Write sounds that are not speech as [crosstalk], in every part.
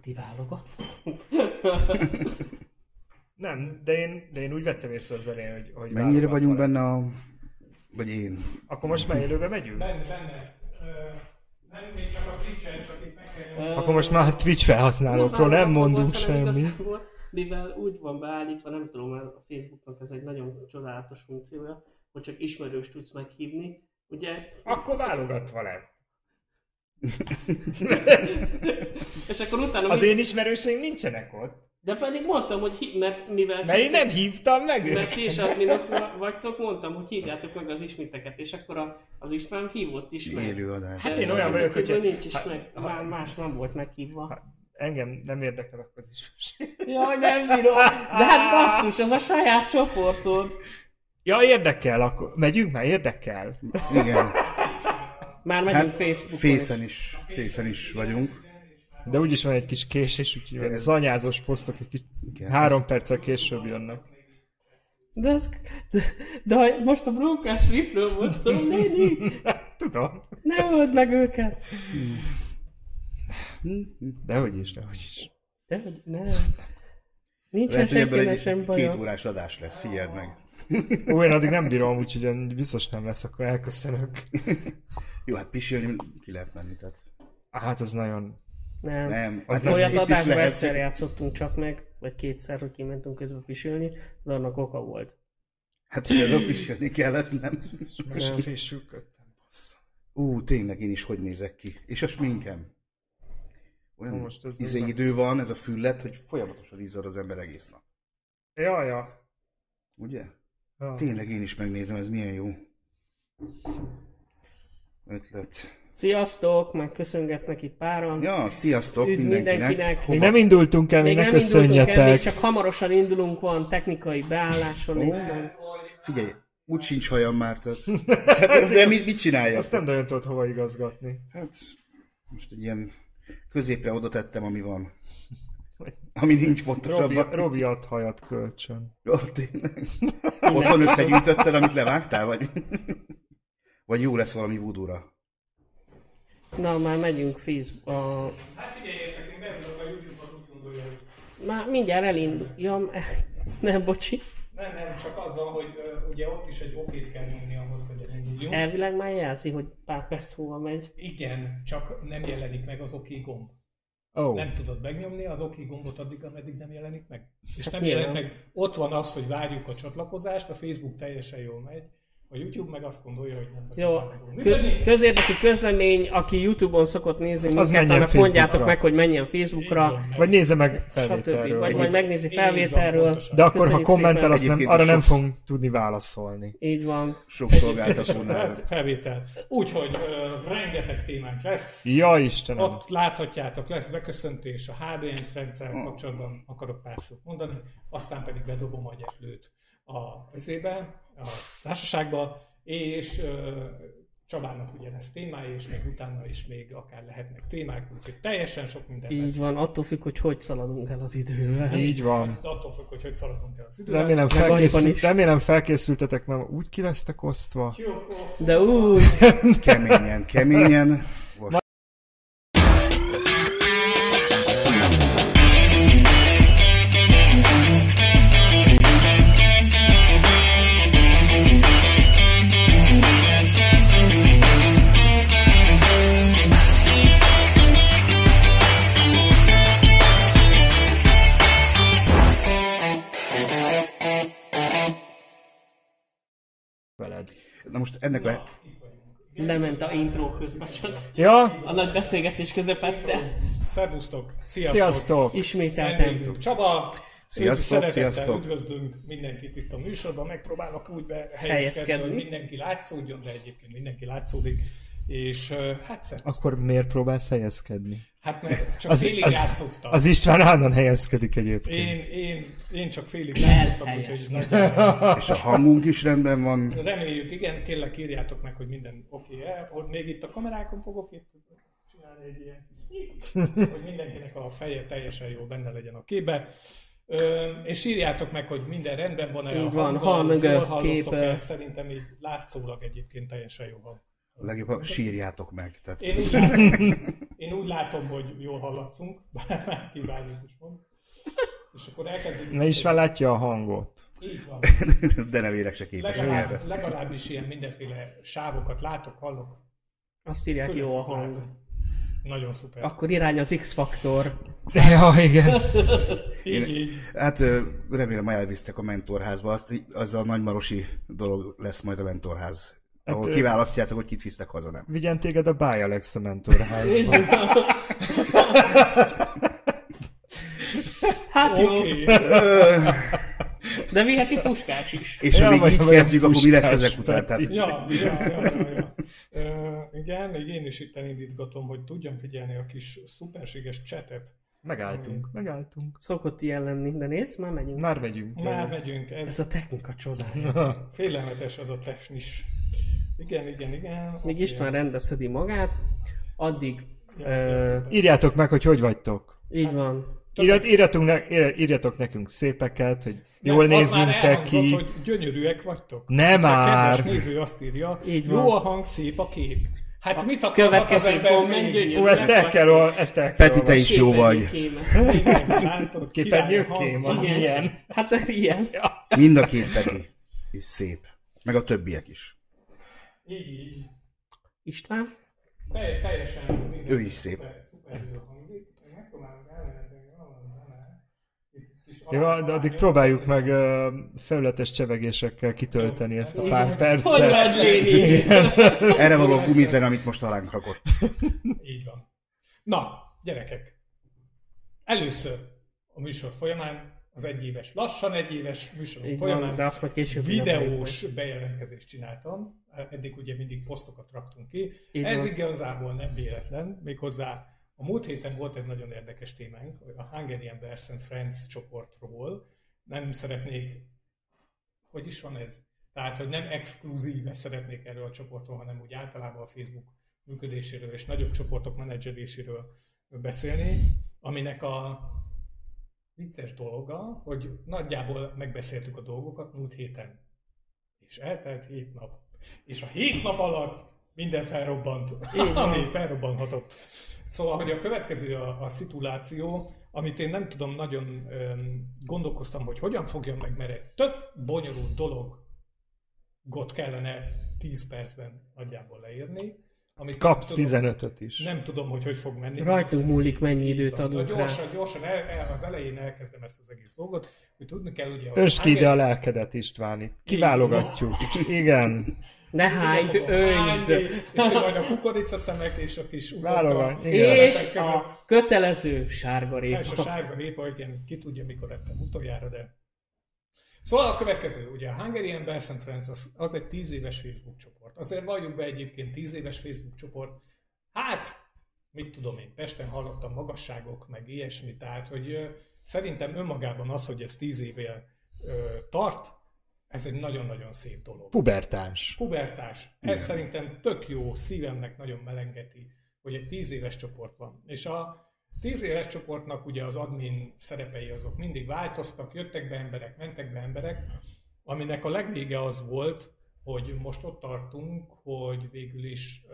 Ti válogat. Nem, de én, de én úgy vettem észre az elején, hogy, hogy Mennyire vagyunk benne a... Vagy én. Akkor most már élőbe megyünk? Benne, benne. Nem, még csak a Twitch-en, csak itt meg kell. Akkor most már a Twitch felhasználókról nem válogatva mondunk semmit. Mivel úgy van beállítva, nem tudom, mert a Facebooknak ez egy nagyon csodálatos funkciója, hogy csak ismerős tudsz meghívni. Ugye Akkor válogatva lett. [laughs] És akkor utána... Az mi- én ismerőseim nincsenek ott. De pedig mondtam, hogy hi- mert mivel... Mert én nem hívtam meg Mert őket. ti is adminok va- vagytok, mondtam, hogy hívjátok meg az ismiteket, és akkor a, az István hívott is meg. Élő adás. Hát én olyan vagyok, hogy... nincs is Hát- meg, már más nem volt meghívva. Hát, engem nem érdekel akkor az ismerőség. Jaj, nem bírom. De hát basszus, az a saját csoportod. Ja, érdekel, akkor megyünk már, érdekel. Igen. Már megyünk Hát Facebookon. Fészen is, Fészen is vagyunk. De úgyis van egy kis késés, úgyhogy ez- zanyázós posztok egy kis Igen, három ez- perccel később jönnek. De, ez, de, de most a Broncos Ripről volt szó, [laughs] néni, Tudom. ne öld meg őket. Dehogy is, dehogy is. De, hogy ne. Nincsen Lehet, hogy ebből egy két órás adás lesz, figyeld meg. Ó, én addig nem bírom, úgyhogy biztos nem lesz, akkor elköszönök. Jó, hát pisilni ki lehet menni, tehát. Hát az nagyon... Nem. Nem, Az az nem, olyat adásban lehet, egyszer játszottunk csak meg, vagy kétszer, hogy kimentünk közben pisilni, de annak oka volt. Hát hogy előbb pisilni kellett, nem? Most frissülködtem, bassza. Ú, tényleg én is hogy nézek ki. És a sminkem. Olyan most ez izé idő van, ez a füllet, hogy folyamatosan izzad az ember egész nap. Ja, ja. Ugye? Tényleg én is megnézem, ez milyen jó. Ötlet. Sziasztok, meg köszöngetnek itt páran. Ja, sziasztok Üdv mindenkinek. mindenkinek. Még nem indultunk el, még, Még ne nem indultunk el, még köszönjetek. csak hamarosan indulunk, van technikai beálláson. Minden. Figyelj, úgy sincs hajam már, tehát, [laughs] tehát ezzel mit, mit csinálja? Azt nem nagyon tudod hova igazgatni. Hát, most egy ilyen középre oda tettem, ami van. Ami nincs Robi, pontosabban. Robi ad hajat kölcsön. Jó, tényleg. Otthon összegyűjtötted, amit levágtál, vagy? Vagy jó lesz valami vúdúra. Na, már megyünk Facebook. A... Hát figyeljetek, én beülök a YouTube, az úgy gondolja, hogy Már mindjárt elindul. Ja, [laughs] nem, bocsi. nem, nem, csak az van, hogy ö, ugye ott is egy okét kell nyomni ahhoz, hogy elinduljunk. Elvileg már jelzi, hogy pár perc múlva megy. Igen, csak nem jelenik meg az oké gomb. Oh. Nem tudod megnyomni az oké gombot addig, ameddig nem jelenik meg. És Hát nem jelenik meg. Ott van az, hogy várjuk a csatlakozást, a Facebook teljesen jól megy, a YouTube meg azt gondolja, hogy nem Jó, kö- közérdekű közlemény, aki Youtube-on szokott nézni minket, menjen annak mondjátok Facebookra. meg, hogy menjen Facebookra. Vagy nézze meg stb. felvételről. Vagy majd megnézi felvételről. De akkor, ha Köszönjük kommentel, azt nem, arra nem fogunk tudni válaszolni. Így van. Sok szolgáltatónál. Fel- Felvétel. Úgyhogy ö, rengeteg témánk lesz. Ja, Istenem. Ott láthatjátok, lesz beköszöntés a HBN rendszer kapcsolatban akarok pár szót mondani, aztán pedig bedobom a gyeplőt a vizébe, a társaságba, és ö, Csabának ugye lesz témája, és még utána is még akár lehetnek témák, úgyhogy teljesen sok minden Így lesz. van, attól függ, hogy hogy szaladunk el az idővel. Így van. Attól függ, hogy hogy szaladunk el az idővel. Remélem, Meg annyiban felkészül, is. remélem felkészültetek, mert úgy ki lesztek osztva. Jó, De úgy, [laughs] Keményen, keményen. Most ennek a... lement a intro közben csak Ja, a nagy beszélgetés közepette. szervusztok, sziasztok! sziasztok! Ismételten. Csaba! Sziasztok, Szeretettel sziasztok. Üdvözlünk mindenkit itt a műsorban, megpróbálok úgy behelyezkedni, Helyezkedni. hogy mindenki látszódjon, de egyébként mindenki látszódik. És hát szervusz. Akkor miért próbálsz helyezkedni? Hát mert csak Az- félig az- játszottam. Az István állandóan helyezkedik egyébként. Én, én, én csak félig játszottam, úgyhogy nagyon És a hangunk is rendben van. reméljük, igen, tényleg írjátok meg, hogy minden oké okay hogy még itt a kamerákon fogok itt csinálni egy ilyen, hogy mindenkinek a feje teljesen jól benne legyen a képbe. Ö, és írjátok meg, hogy minden rendben van-e Így a van, hanggal, hang, jól hallottok képe. el, szerintem így látszólag egyébként teljesen jó van. Legjobban sírjátok meg. Tehát Én úgy, látom, én úgy látom, hogy jól hallatszunk, [laughs] bár kívánjuk is mond. És akkor elkezdjük. Ne is látja a hangot. Így van. [laughs] De nem érek se erre. Legalább, legalábbis ilyen mindenféle sávokat látok, hallok. Azt írják, jó a hang. látom. Nagyon szuper. Akkor irány az X-faktor. [laughs] Ja, igen. Így, így. Hát remélem elvisztek a mentorházba, azt, az a nagymarosi dolog lesz majd a mentorház. Ahol ö- kiválasztjátok, hogy kit visztek haza, nem? Vigyen téged a Báj Alexa mentorházba. Hát jó, Oké. de viheti puskás is. És Ja, ha még vagy így kezdjük, akkor mi lesz ezek után? Tehát. Ja, ja, ja, ja, ja. Ö, igen, még én is itt elindítgatom, hogy tudjam figyelni a kis szuperséges csetet. Megálltunk, megálltunk. Szokott ilyen lenni, de nézd, már megyünk. Már vegyünk. Már megyünk, Ez ez a technika csodája. [laughs] félelmetes az a technis. Igen, igen, igen. Míg Oké. István rendbe szedi magát, addig Ja, ö. Írjátok meg, hogy hogy vagytok. így van. Írjat, írjatunk ne, ír- írjatok nekünk szépeket, hogy Nem, jól az elhangzott, ki. hogy gyönyörűek vagytok. Nem A már. kedves néző azt írja, Így jó van. a hang, szép a kép. Hát mit akarhat az következő ember komment még? Ó, ezt el kell, ol- ezt el kell Peti, te is jó vagy. Képernyő kéme. Igen, látod, Képernyő király a hang. kém, az Igen. ilyen. Hát ez ilyen. Mind a két Peti. És szép. Meg a többiek is. Így, így. István? Telj- Teljesen minden Ő is szép. Szuper, szuper jól hangzik. Én megpróbálom kis Jó, de addig próbáljuk meg ö, felületes csevegésekkel kitölteni ezt a pár percet. Erre való gumizen, amit most alánk rakott. Így van. Na, gyerekek. Először a műsor folyamán, az egyéves, lassan egyéves műsor Így folyamán van, de azt majd később ünnepelünk videós bejelentkezést csináltam. Eddig ugye mindig posztokat raktunk ki. Így Ez van. igazából nem véletlen, méghozzá a múlt héten volt egy nagyon érdekes témánk, a Hungarian Bears and Friends csoportról. Nem szeretnék, hogy is van ez? Tehát, hogy nem exkluzíve szeretnék erről a csoportról, hanem úgy általában a Facebook működéséről és nagyobb csoportok menedzseléséről beszélni, aminek a vicces dolga, hogy nagyjából megbeszéltük a dolgokat múlt héten. És eltelt hét nap. És a hét nap alatt minden felrobbant, ami felrobbanhatott. Szóval, hogy a következő a, a szituáció, amit én nem tudom, nagyon öm, gondolkoztam, hogy hogyan fogjam meg, mert egy tök bonyolult dologot kellene 10 percben nagyjából leírni. Amit Kapsz nem tudom, 15-öt is. nem tudom, hogy hogy fog menni. Rajtunk múlik, mennyi időt adunk rá. gyorsan, gyorsan el, el, az elején elkezdem ezt az egész dolgot, hogy tudni kell ugye, Ösd ki ide a lelkedet, Istváni. Kiválogatjuk. Igen. Ne hányni, öntsd. És te majd a kukorica szemek és a kis Válogat. És a kötelező sárga És a répa. sárga répa, hogy ilyen, ki tudja, mikor ettem utoljára, de... Szóval a következő, ugye a Hungarian Bears and Friends az, az egy 10 éves Facebook csoport. Azért valljuk be egyébként 10 éves Facebook csoport. Hát, mit tudom én, Pesten hallottam magasságok, meg ilyesmi, tehát, hogy ö, szerintem önmagában az, hogy ez 10 éve ö, tart, ez egy nagyon-nagyon szép dolog. Pubertás. Pubertás. Igen. Ez szerintem tök jó, szívemnek nagyon melengeti, hogy egy tíz éves csoport van. És a tíz éves csoportnak ugye az admin szerepei azok mindig változtak, jöttek be emberek, mentek be emberek, aminek a legvége az volt, hogy most ott tartunk, hogy végül is,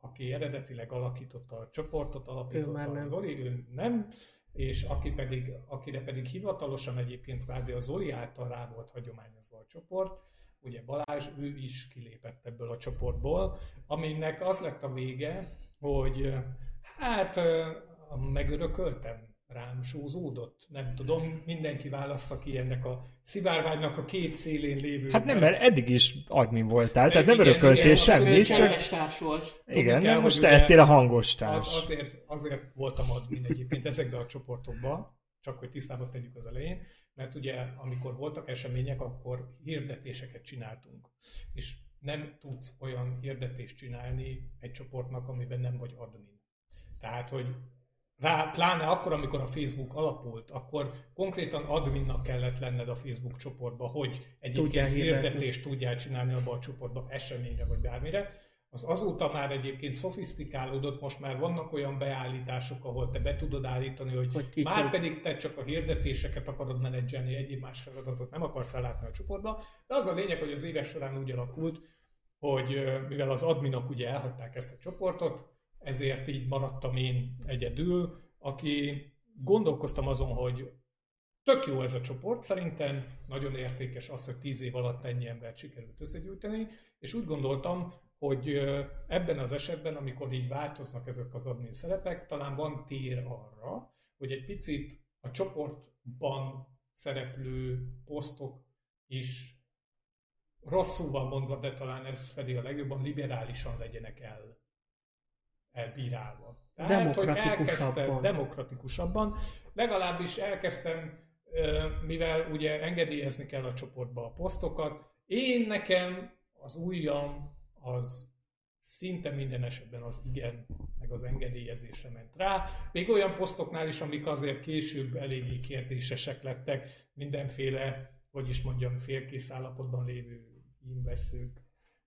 aki eredetileg alakította a csoportot, Ő már alapította nem. a Zoli, ő nem, és aki pedig, akire pedig hivatalosan egyébként kvázi a Zoli által rá volt hagyományozva a csoport, ugye Balázs, ő is kilépett ebből a csoportból, aminek az lett a vége, hogy hát megörököltem, rám sózódott, nem tudom, mindenki válassza ki ennek a szivárványnak a két szélén lévő. Hát nem, mert eddig is admin voltál, tehát nem Igen, örököltél igen, semmit, csak... társ volt. Igen, kell, nem, most te lettél a hangos társ. Azért, azért voltam admin egyébként ezekben a csoportokban, csak hogy tisztába tegyük az elején, mert ugye amikor voltak események, akkor hirdetéseket csináltunk. És nem tudsz olyan hirdetést csinálni egy csoportnak, amiben nem vagy admin. Tehát, hogy rá, pláne akkor, amikor a Facebook alapult, akkor konkrétan adminnak kellett lenned a Facebook csoportba, hogy egyébként hirdetést tudjál csinálni abba a csoportba, eseményre vagy bármire. Az azóta már egyébként szofisztikálódott, most már vannak olyan beállítások, ahol te be tudod állítani, hogy, Hogy már tud. pedig te csak a hirdetéseket akarod menedzselni, egyéb más feladatot nem akarsz ellátni a csoportba. De az a lényeg, hogy az évek során úgy alakult, hogy mivel az adminok ugye elhagyták ezt a csoportot, ezért így maradtam én egyedül, aki gondolkoztam azon, hogy tök jó ez a csoport, szerintem nagyon értékes az, hogy tíz év alatt ennyi embert sikerült összegyűjteni, és úgy gondoltam, hogy ebben az esetben, amikor így változnak ezek az admin szerepek, talán van tér arra, hogy egy picit a csoportban szereplő posztok is rosszul mondva, de talán ez felé a legjobban liberálisan legyenek el, elbírálva. Tehát, hogy elkezdtem demokratikusabban, legalábbis elkezdtem, mivel ugye engedélyezni kell a csoportba a posztokat, én nekem az ujjam az szinte minden esetben az igen, meg az engedélyezésre ment rá. Még olyan posztoknál is, amik azért később eléggé kérdésesek lettek, mindenféle, hogy is mondjam, félkész állapotban lévő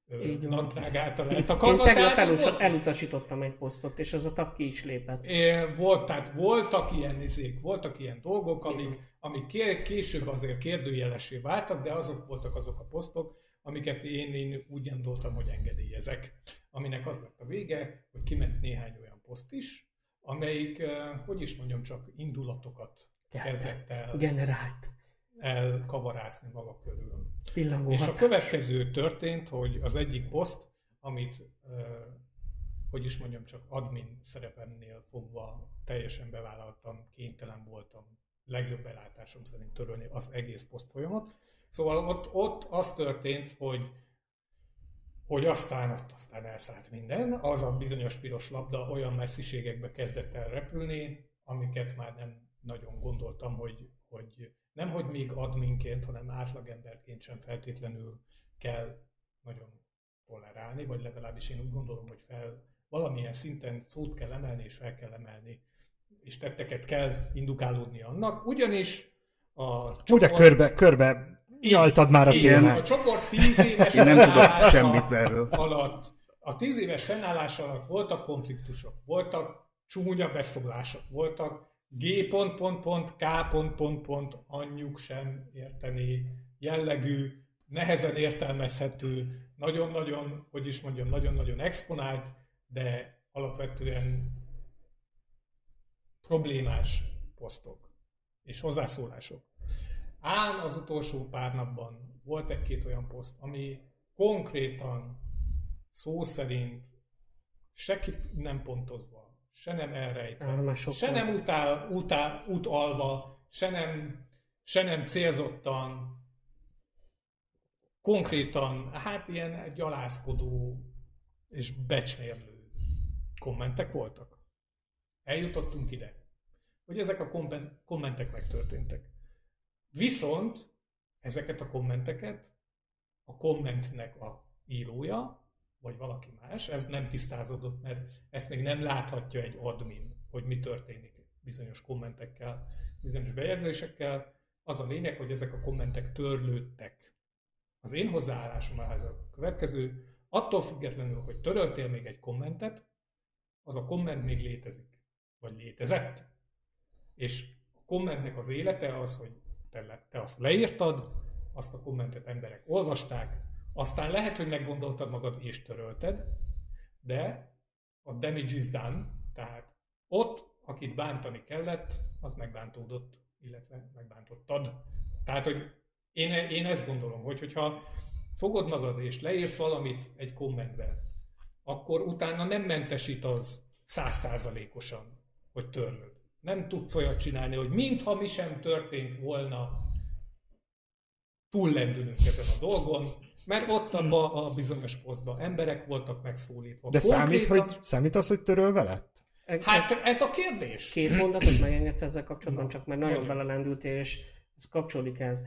inveszők nadrág által eltakarva. Én tegnap elutas, elutasítottam egy posztot, és az a tag ki is lépett. É, volt, tehát voltak ilyen izék, voltak ilyen dolgok, amik, amik később azért kérdőjelesé váltak, de azok voltak azok a posztok, amiket én, én úgy gondoltam, hogy engedélyezek. Aminek az lett a vége, hogy kiment néhány olyan poszt is, amelyik, hogy is mondjam, csak indulatokat kezdett el. Generált elkavarászni maga körül. Pillangó és hatás. a következő történt, hogy az egyik poszt, amit, hogy is mondjam, csak admin szerepemnél fogva teljesen bevállaltam, kénytelen voltam legjobb belátásom szerint törölni az egész poszt folyamat. Szóval ott, ott az történt, hogy hogy aztán ott aztán elszállt minden, az a bizonyos piros labda olyan messziségekbe kezdett el repülni, amiket már nem nagyon gondoltam, hogy, hogy nem hogy még adminként, hanem átlagemberként sem feltétlenül kell nagyon tolerálni, vagy legalábbis én úgy gondolom, hogy fel valamilyen szinten szót kell emelni, és fel kell emelni, és tetteket kell indukálódni annak, ugyanis a csoport... Ugye körbe, körbe Jaltad már a témát. A csoport tíz éves Én nem tudok semmit erről. Alatt, a tíz éves fennállás alatt voltak konfliktusok, voltak csúnya beszólások, voltak G pont, pont, pont, K pont, pont, pont, anyjuk sem érteni jellegű, nehezen értelmezhető, nagyon-nagyon, hogy is mondjam, nagyon-nagyon exponált, de alapvetően problémás posztok és hozzászólások. Ám az utolsó pár napban volt egy-két olyan poszt, ami konkrétan szó szerint se nem pontozva, se nem elrejtve, se nem utál, utál, utalva, se nem, se nem célzottan, konkrétan, hát ilyen gyalászkodó és becsmérlő kommentek voltak. Eljutottunk ide, hogy ezek a kommentek megtörténtek. Viszont ezeket a kommenteket a kommentnek a írója vagy valaki más, ez nem tisztázódott, mert ezt még nem láthatja egy admin, hogy mi történik bizonyos kommentekkel, bizonyos bejegyzésekkel. Az a lényeg, hogy ezek a kommentek törlődtek. Az én hozzáállásom ehhez a következő, attól függetlenül, hogy töröltél még egy kommentet, az a komment még létezik, vagy létezett. És a kommentnek az élete az, hogy te, te azt leírtad, azt a kommentet emberek olvasták, aztán lehet, hogy meggondoltad magad és törölted, de a damage is done, tehát ott, akit bántani kellett, az megbántódott, illetve megbántottad. Tehát, hogy én, én ezt gondolom, hogy hogyha fogod magad és leírsz valamit egy kommentbe, akkor utána nem mentesít az százszázalékosan, hogy törlöd. Nem tudsz olyat csinálni, hogy mintha mi sem történt volna, túllendülünk ezen a dolgon, mert ott abban a bizonyos posztban emberek voltak megszólítva. De számít, hogy, számít az, hogy törölve lett? Hát ez a kérdés. Két [clears throat] mondatot megengedsz ezzel kapcsolatban, csak mert nagyon belelendültél, és ez kapcsolódik ez.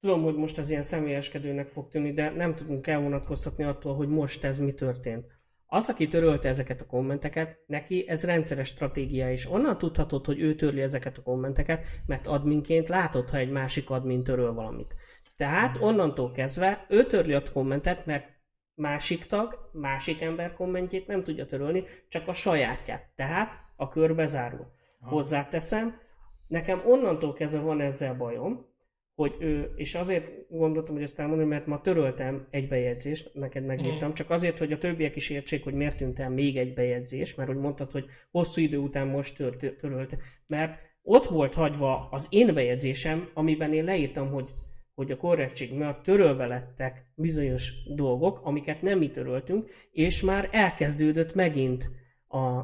Tudom, hogy most ez ilyen személyeskedőnek fog tűnni, de nem tudunk elvonatkoztatni attól, hogy most ez mi történt. Az, aki törölte ezeket a kommenteket, neki ez rendszeres stratégia, és onnan tudhatod, hogy ő törli ezeket a kommenteket, mert adminként látod, ha egy másik admin töröl valamit. Tehát onnantól kezdve ő törli a kommentet, mert másik tag, másik ember kommentjét nem tudja törölni, csak a sajátját. Tehát a kör bezárul. Hozzáteszem, nekem onnantól kezdve van ezzel bajom, hogy ő, és azért gondoltam, hogy ezt elmondani, mert ma töröltem egy bejegyzést, neked megírtam, mm. csak azért, hogy a többiek is értsék, hogy miért tűnt el még egy bejegyzés, mert hogy mondtad, hogy hosszú idő után most tör, tör, törölte. Mert ott volt hagyva az én bejegyzésem, amiben én leírtam, hogy hogy a korrektség miatt törölve lettek bizonyos dolgok, amiket nem mi töröltünk, és már elkezdődött megint a,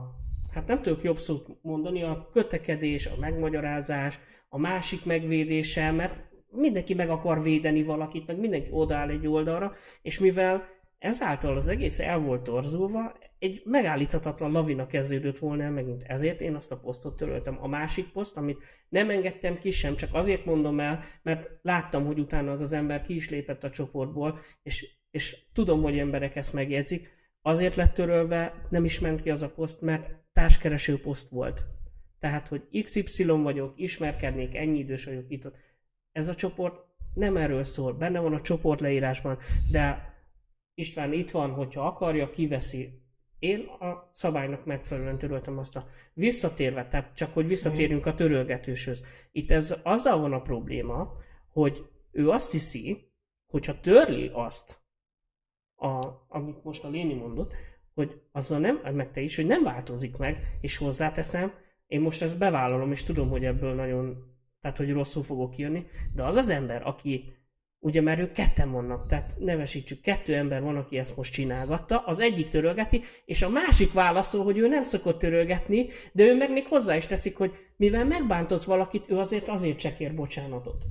hát nem tudok jobb szót mondani, a kötekedés, a megmagyarázás, a másik megvédése, mert mindenki meg akar védeni valakit, meg mindenki odaáll egy oldalra, és mivel ezáltal az egész el volt torzulva, egy megállíthatatlan lavina kezdődött volna el megint. Ezért én azt a posztot töröltem. A másik poszt, amit nem engedtem ki sem, csak azért mondom el, mert láttam, hogy utána az az ember ki is lépett a csoportból, és, és tudom, hogy emberek ezt megjegyzik, azért lett törölve, nem is ment ki az a poszt, mert társkereső poszt volt. Tehát, hogy XY vagyok, ismerkednék, ennyi idős vagyok itt. Ez a csoport nem erről szól, benne van a csoport leírásban, de István itt van, hogyha akarja, kiveszi. Én a szabálynak megfelelően töröltem azt a visszatérve, tehát csak hogy visszatérjünk a törölgetőshöz. Itt ez azzal van a probléma, hogy ő azt hiszi, hogyha törli azt, a, amit most a Léni mondott, hogy azzal nem, meg te is, hogy nem változik meg, és hozzáteszem, én most ezt bevállalom, és tudom, hogy ebből nagyon, tehát hogy rosszul fogok jönni, de az az ember, aki Ugye, mert ők ketten vannak, tehát nevesítsük, kettő ember van, aki ezt most csinálgatta, az egyik törölgeti, és a másik válaszol, hogy ő nem szokott törölgetni, de ő meg még hozzá is teszik, hogy mivel megbántott valakit, ő azért azért csekér bocsánatot.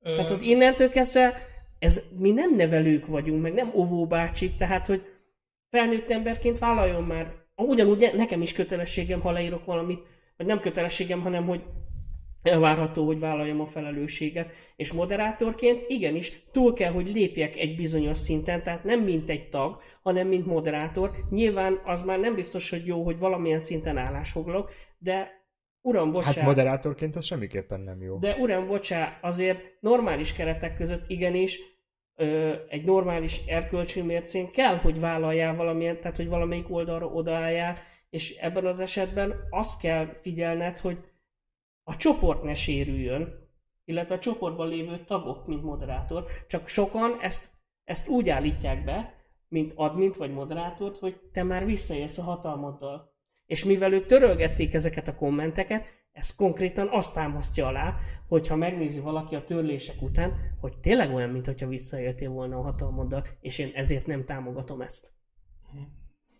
Ö... Tehát, hogy innentől kezdve, ez, mi nem nevelők vagyunk, meg nem óvóbácsik, tehát, hogy felnőtt emberként vállaljon már, ugyanúgy nekem is kötelességem, ha leírok valamit, vagy nem kötelességem, hanem hogy elvárható, hogy vállaljam a felelősséget, és moderátorként igenis túl kell, hogy lépjek egy bizonyos szinten, tehát nem mint egy tag, hanem mint moderátor. Nyilván az már nem biztos, hogy jó, hogy valamilyen szinten állásfoglalok, de uram, bocsánat. Hát moderátorként az semmiképpen nem jó. De uram, bocsánat, azért normális keretek között igenis ö, egy normális erkölcsi mércén kell, hogy vállaljál valamilyen, tehát hogy valamelyik oldalra odaálljál, és ebben az esetben azt kell figyelned, hogy a csoport ne sérüljön, illetve a csoportban lévő tagok, mint moderátor, csak sokan ezt, ezt úgy állítják be, mint admint vagy moderátort, hogy te már visszaélsz a hatalmaddal. És mivel ők törölgették ezeket a kommenteket, ez konkrétan azt támasztja alá, hogyha megnézi valaki a törlések után, hogy tényleg olyan, mintha visszaéltél volna a hatalmaddal, és én ezért nem támogatom ezt.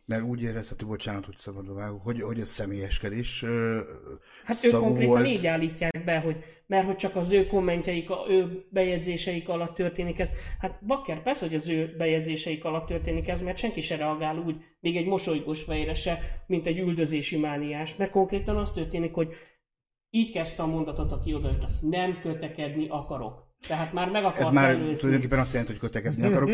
Meg úgy érezhető, bocsánat, hogy szabadba vágok, hogy, hogy ez személyeskedés Hát ők konkrétan volt. így állítják be, hogy mert hogy csak az ő kommentjeik, ő bejegyzéseik alatt történik ez. Hát bakker, persze, hogy az ő bejegyzéseik alatt történik ez, mert senki se reagál úgy, még egy mosolygós fejre se, mint egy üldözési mániás, mert konkrétan az történik, hogy így kezdte a mondatot, aki odaült, nem kötekedni akarok. Tehát már meg Ez már előzni. tulajdonképpen azt jelenti, hogy kötekedni akarok.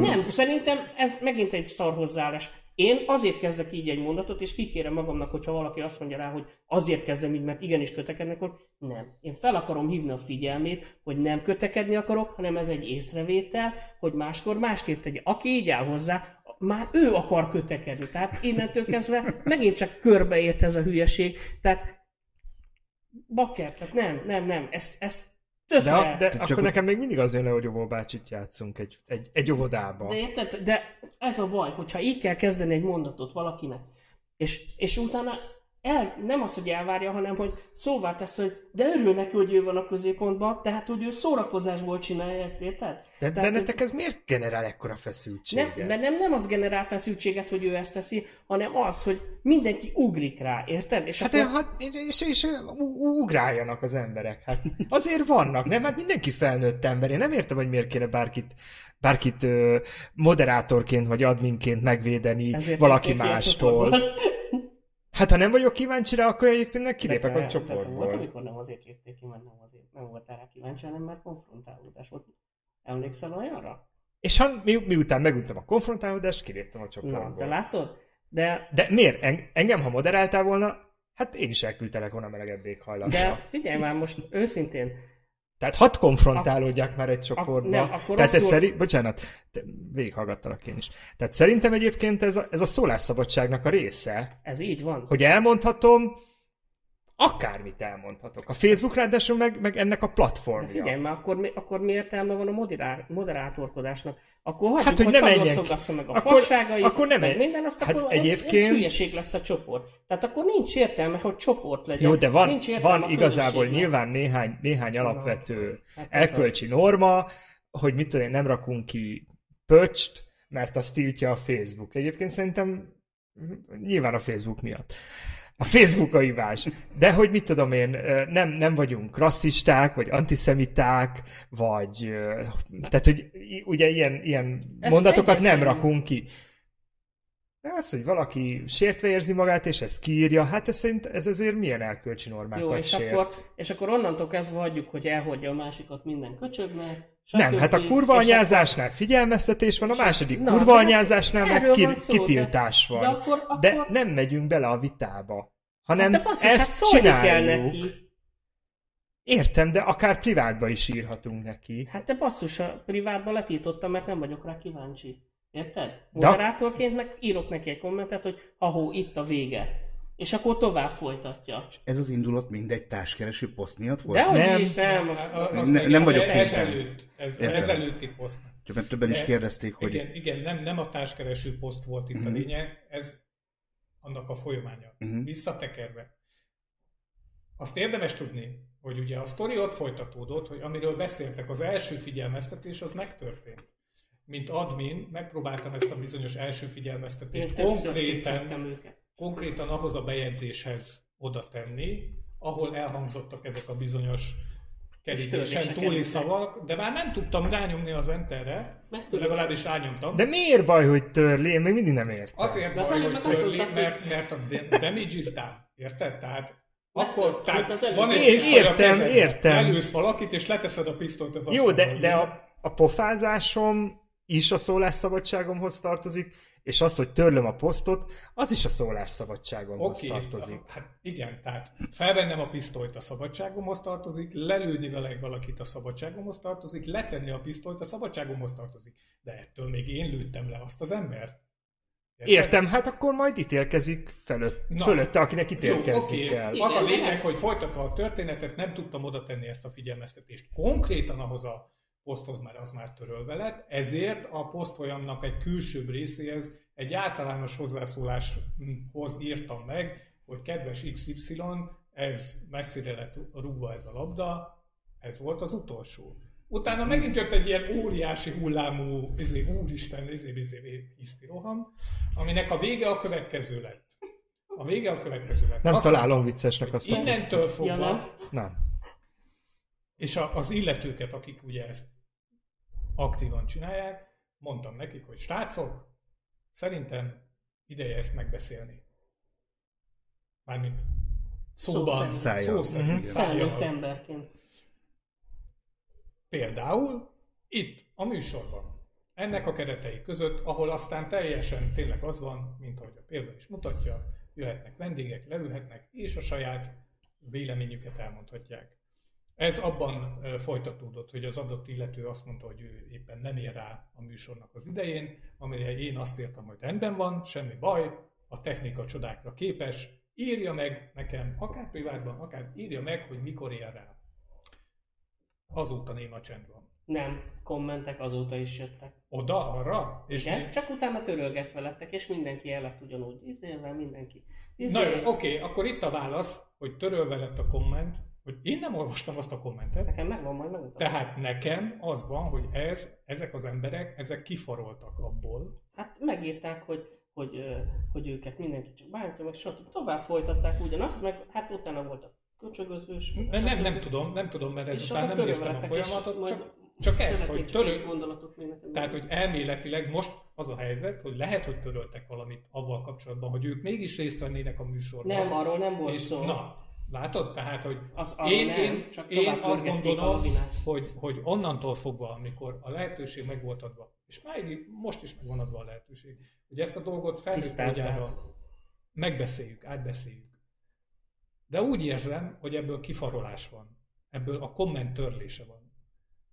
nem, szerintem ez megint egy szar hozzáállás. Én azért kezdek így egy mondatot, és kikérem magamnak, hogyha valaki azt mondja rá, hogy azért kezdem így, mert igenis kötekednek, hogy nem. Én fel akarom hívni a figyelmét, hogy nem kötekedni akarok, hanem ez egy észrevétel, hogy máskor másképp tegye. Aki így áll hozzá, már ő akar kötekedni. Tehát innentől kezdve megint csak körbeért ez a hülyeség. Tehát bakker, tehát nem, nem, nem, ez, ez Tökre. De, de Csak akkor nekem még mindig az jön le, hogy óvóbácsit játszunk egy, egy, egy óvodába. De érted? De ez a baj, hogyha így kell kezdeni egy mondatot valakinek, és, és utána el, nem az, hogy elvárja, hanem hogy szóvá tesz, hogy de örül neki, hogy ő van a középpontban, tehát hogy ő szórakozásból csinálja ezt, érted? De, tehát, de nektek ez miért generál ekkora feszültséget? Nem, mert nem, nem az generál feszültséget, hogy ő ezt teszi, hanem az, hogy mindenki ugrik rá, érted? És hát akkor... hát, és, és, ugráljanak az emberek. Hát azért vannak, nem? Hát mindenki felnőtt ember. Én nem értem, hogy miért kéne bárkit bárkit uh, moderátorként vagy adminként megvédeni Ezért valaki mástól. Hát ha nem vagyok kíváncsi rá, akkor egyébként meg kilépek a csoportból. Volt, amikor nem azért lépték ki, mert nem, azért, nem voltál rá kíváncsi, hanem mert konfrontálódás volt. Emlékszel olyanra? És ha mi, miután megültem a konfrontálódást, kiléptem a csoportból. Na, te látod? De... De miért? Engem, ha moderáltál volna, hát én is elküldtelek volna melegebb éghajlatra. De figyelj már most őszintén, tehát hadd konfrontálódjak a, már egy csoportba. A, nem, akkor Tehát ez szeri... Bocsánat, végighallgattalak én is. Tehát szerintem egyébként ez a, ez a szólásszabadságnak a része. Ez így van. Hogy elmondhatom, akármit elmondhatok. A Facebook ráadásul meg, meg ennek a De platformja. figyelj, már akkor, mi, akkor mi értelme van a moderá, moderátorkodásnak? Akkor hagyjuk, Hát, hogy hogy ne meg a Akkor- fasságait, akkor nem meg minden, azt Hát akkor egyébként- egy hülyeség lesz a csoport. Tehát akkor nincs értelme, hogy csoport legyen. Jó, de van, nincs van igazából nyilván néhány, néhány alapvető hát elkölcsi norma, hogy mit tudom én, nem rakunk ki pöcst, mert azt tiltja a Facebook. Egyébként szerintem nyilván a Facebook miatt. A Facebook a hibás. De hogy mit tudom én, nem, nem vagyunk rasszisták, vagy antiszemiták, vagy... Tehát, hogy ugye ilyen, ilyen mondatokat nem rakunk ki. De az, hogy valaki sértve érzi magát, és ezt kiírja, hát ez szerint ez azért milyen elkölcsi normákat Jó, és sért. akkor, és akkor onnantól kezdve hagyjuk, hogy elhordja a másikat minden köcsögnek. Nem, hát a kurva anyázásnál figyelmeztetés van, a második Na, kurva de hát anyázásnál meg erről ki, van szó, de- kitiltás De van. akkor, akkor... De nem megyünk bele a vitába, hanem de basszus, hát ezt kell csináljuk. neki. Értem, de akár privátba is írhatunk neki. Hát te basszus, a privátba letiltottam, mert nem vagyok rá kíváncsi. Érted? De- Moderátorként meg írok neki egy kommentet, hogy ahó, itt a vége. És akkor tovább folytatja. Ez az indulat mindegy társkereső poszt miatt volt? De Nem. is, nem. Az, A- az Ne- még nem vagyok ez előtt, ez, Értem. ezelőtti poszt. Csak mert többen is De- kérdezték, hogy Igen, igen nem, nem a társkereső poszt volt itt a Mhm. lényeg, ez annak a folyamánya. Mhm. Visszatekerve. Azt érdemes tudni, hogy ugye a sztori ott folytatódott, hogy amiről beszéltek, az első figyelmeztetés az megtörtént. Mint admin megpróbáltam ezt a bizonyos első én figyelmeztetést többször konkrétan. Konkrétan ahhoz a bejegyzéshez oda tenni, ahol elhangzottak ezek a bizonyos kerítésen túli szavak, de már nem tudtam rányomni az enterre, legalábbis rányomtam. De miért baj, hogy törli? Én még mindig nem értem. Azért De baj, hogy törli, mert, mert a da- damage is done. Érted? Tehát akkor, tehát az van egy É- pisztoly a értem, értem. Lelősz valakit, és leteszed a pisztolyt az Jó, de, de a, a pofázásom is a szólásszabadságomhoz tartozik, és az, hogy törlöm a posztot, az is a szólásszabadságomhoz Oké, tartozik. hát igen, tehát felvennem a pisztolyt a szabadságomhoz tartozik, lelőni vele valakit a szabadságomhoz tartozik, letenni a pisztolyt a szabadságomhoz tartozik. De ettől még én lőttem le azt az embert. Érted? Értem, hát akkor majd ítélkezik felött, Na. fölötte, akinek Jó, ítélkezni oké. kell. Az a lényeg, nem. hogy folytatva a történetet nem tudtam oda tenni ezt a figyelmeztetést. Konkrétan ahhoz a poszthoz már az már törölve lett, ezért a posztfolyamnak egy külsőbb részéhez egy általános hozzászóláshoz írtam meg, hogy kedves XY, ez messzire lett rúgva ez a labda, ez volt az utolsó. Utána megint jött egy ilyen óriási hullámú, izé, úristen, izé, izé, hisztiroham, aminek a vége a következő lett. A vége a következő lett. Nem Azt találom viccesnek azt a Innentől Ja, fogva, nem? Nem. És a, az illetőket, akik ugye ezt aktívan csinálják, mondtam nekik, hogy srácok, szerintem ideje ezt megbeszélni. Mármint szóban, Szó szerint. szájjal. emberként. Például itt a műsorban. Ennek a keretei között, ahol aztán teljesen tényleg az van, mint ahogy a példa is mutatja, jöhetnek vendégek, leülhetnek, és a saját véleményüket elmondhatják. Ez abban folytatódott, hogy az adott illető azt mondta, hogy ő éppen nem ér rá a műsornak az idején, amire én azt írtam, hogy rendben van, semmi baj, a technika csodákra képes, írja meg nekem, akár privátban, akár írja meg, hogy mikor ér rá. Azóta néma csend van. Nem, kommentek azóta is jöttek. Oda, arra? És Igen, mi- csak utána törölgetve lettek, és mindenki el lett ugyanúgy. Izélvel mindenki. Na Izé, jó, oké, akkor itt a válasz, hogy törölve lett a komment, hogy én nem olvastam azt a kommentet, Nekem megvan, majd megmutatom. tehát nekem az van, hogy ez, ezek az emberek, ezek kifaroltak abból. Hát megírták, hogy, hogy, hogy őket mindenki csak bántja, meg stb. Tovább folytatták ugyanazt, meg hát utána volt a köcsögözős. Nem, nem, nem tudom, nem tudom, mert ezután nem néztem a folyamatot, csak, csak ez, hogy törő, tehát, hogy elméletileg most az a helyzet, hogy lehet, hogy töröltek valamit avval kapcsolatban, hogy ők mégis részt vennének a műsorban. Nem, arról nem volt és szó. na, látod? Tehát, hogy Az én, nem, én, csak én azt a gondolom, hogy, hogy onnantól fogva, amikor a lehetőség meg volt adva, és máig most is meg van adva a lehetőség, hogy ezt a dolgot felnőtt Tisztázzák. módjára megbeszéljük, átbeszéljük. De úgy érzem, hogy ebből kifarolás van. Ebből a komment törlése van.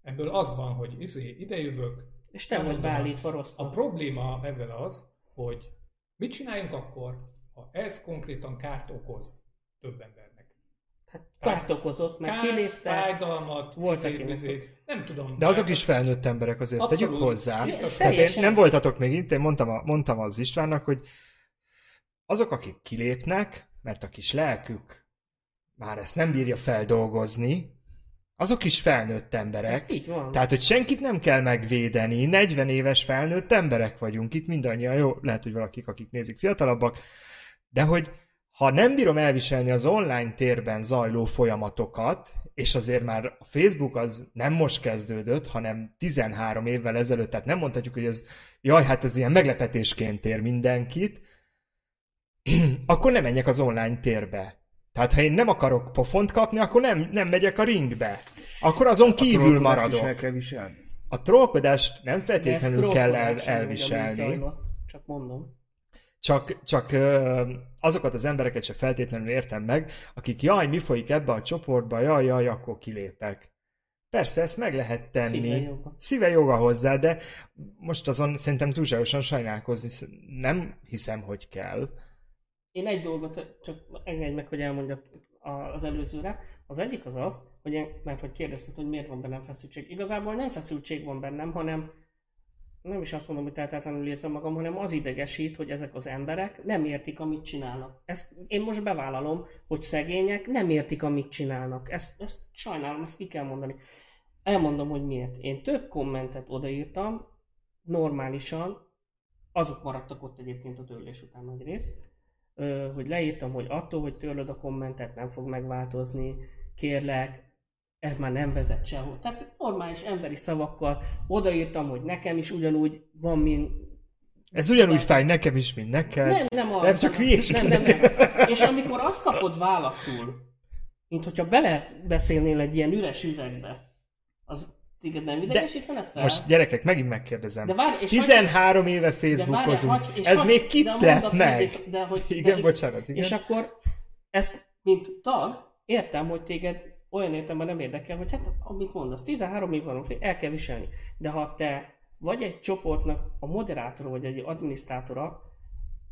Ebből az van, hogy izé, idejövök. És te vagy beállítva A rosszul. probléma ezzel az, hogy mit csináljunk akkor, ha ez konkrétan kárt okoz több embernek. Kárt okozott, meg Kárt, kilépte. fájdalmat, Volt, izé, akinek. izé, nem tudom. De azok is felnőtt emberek, azért Abszolút. tegyük hozzá. Biztos. Tehát én nem voltatok még itt, én mondtam, a, mondtam az Istvánnak, hogy azok, akik kilépnek, mert a kis lelkük már ezt nem bírja feldolgozni, azok is felnőtt emberek. Ez így van. Tehát, hogy senkit nem kell megvédeni, 40 éves felnőtt emberek vagyunk itt mindannyian, jó, lehet, hogy valakik, akik nézik fiatalabbak, de hogy ha nem bírom elviselni az online térben zajló folyamatokat, és azért már a Facebook az nem most kezdődött, hanem 13 évvel ezelőtt, tehát nem mondhatjuk, hogy ez, jaj, hát ez ilyen meglepetésként ér mindenkit, [clears throat] akkor nem menjek az online térbe. Tehát ha én nem akarok pofont kapni, akkor nem, nem megyek a ringbe. Akkor azon kívül is maradok. el kell viselni. A trollkodást nem feltétlenül kell el, elviselni. Csak mondom. Csak, csak azokat az embereket se feltétlenül értem meg, akik jaj, mi folyik ebbe a csoportba, jaj, jaj, akkor kilépek. Persze, ezt meg lehet tenni. Szíve joga. Szíve joga hozzá, de most azon szerintem túlságosan sajnálkozni nem hiszem, hogy kell. Én egy dolgot csak engedj meg, hogy elmondjak az előzőre. Az egyik az az, hogy én, mert hogy kérdezted, hogy miért van bennem feszültség. Igazából nem feszültség van bennem, hanem nem is azt mondom, hogy tehetetlenül érzem magam, hanem az idegesít, hogy ezek az emberek nem értik, amit csinálnak. Ezt én most bevállalom, hogy szegények nem értik, amit csinálnak. Ezt, ezt sajnálom, ezt ki kell mondani. Elmondom, hogy miért. Én több kommentet odaírtam, normálisan, azok maradtak ott egyébként a törlés után nagy részt, hogy leírtam, hogy attól, hogy törlöd a kommentet, nem fog megváltozni, kérlek, ez már nem vezet sehol. Tehát normális emberi szavakkal odaírtam, hogy nekem is ugyanúgy van, mint Ez ugyanúgy fáj nekem is, mint neked. nem, nem az. Nem, csak hülyéskedek. nem, nem, nem. És amikor azt kapod válaszul, mint hogyha belebeszélnél egy ilyen üres üvegbe, az téged nem idegesítene fel? Most gyerekek, megint megkérdezem. De várj, és 13 éve de várj, Facebookozunk. hagy- és Ez hagy- még kit de a lep mondat meg? De, hogy, Igen, de, bocsánat, igen. És akkor ezt, mint tag, értem, hogy téged olyan értelemben nem érdekel, hogy hát amit mondasz, 13 év van, el kell viselni. De ha te vagy egy csoportnak a moderátora, vagy egy adminisztrátora,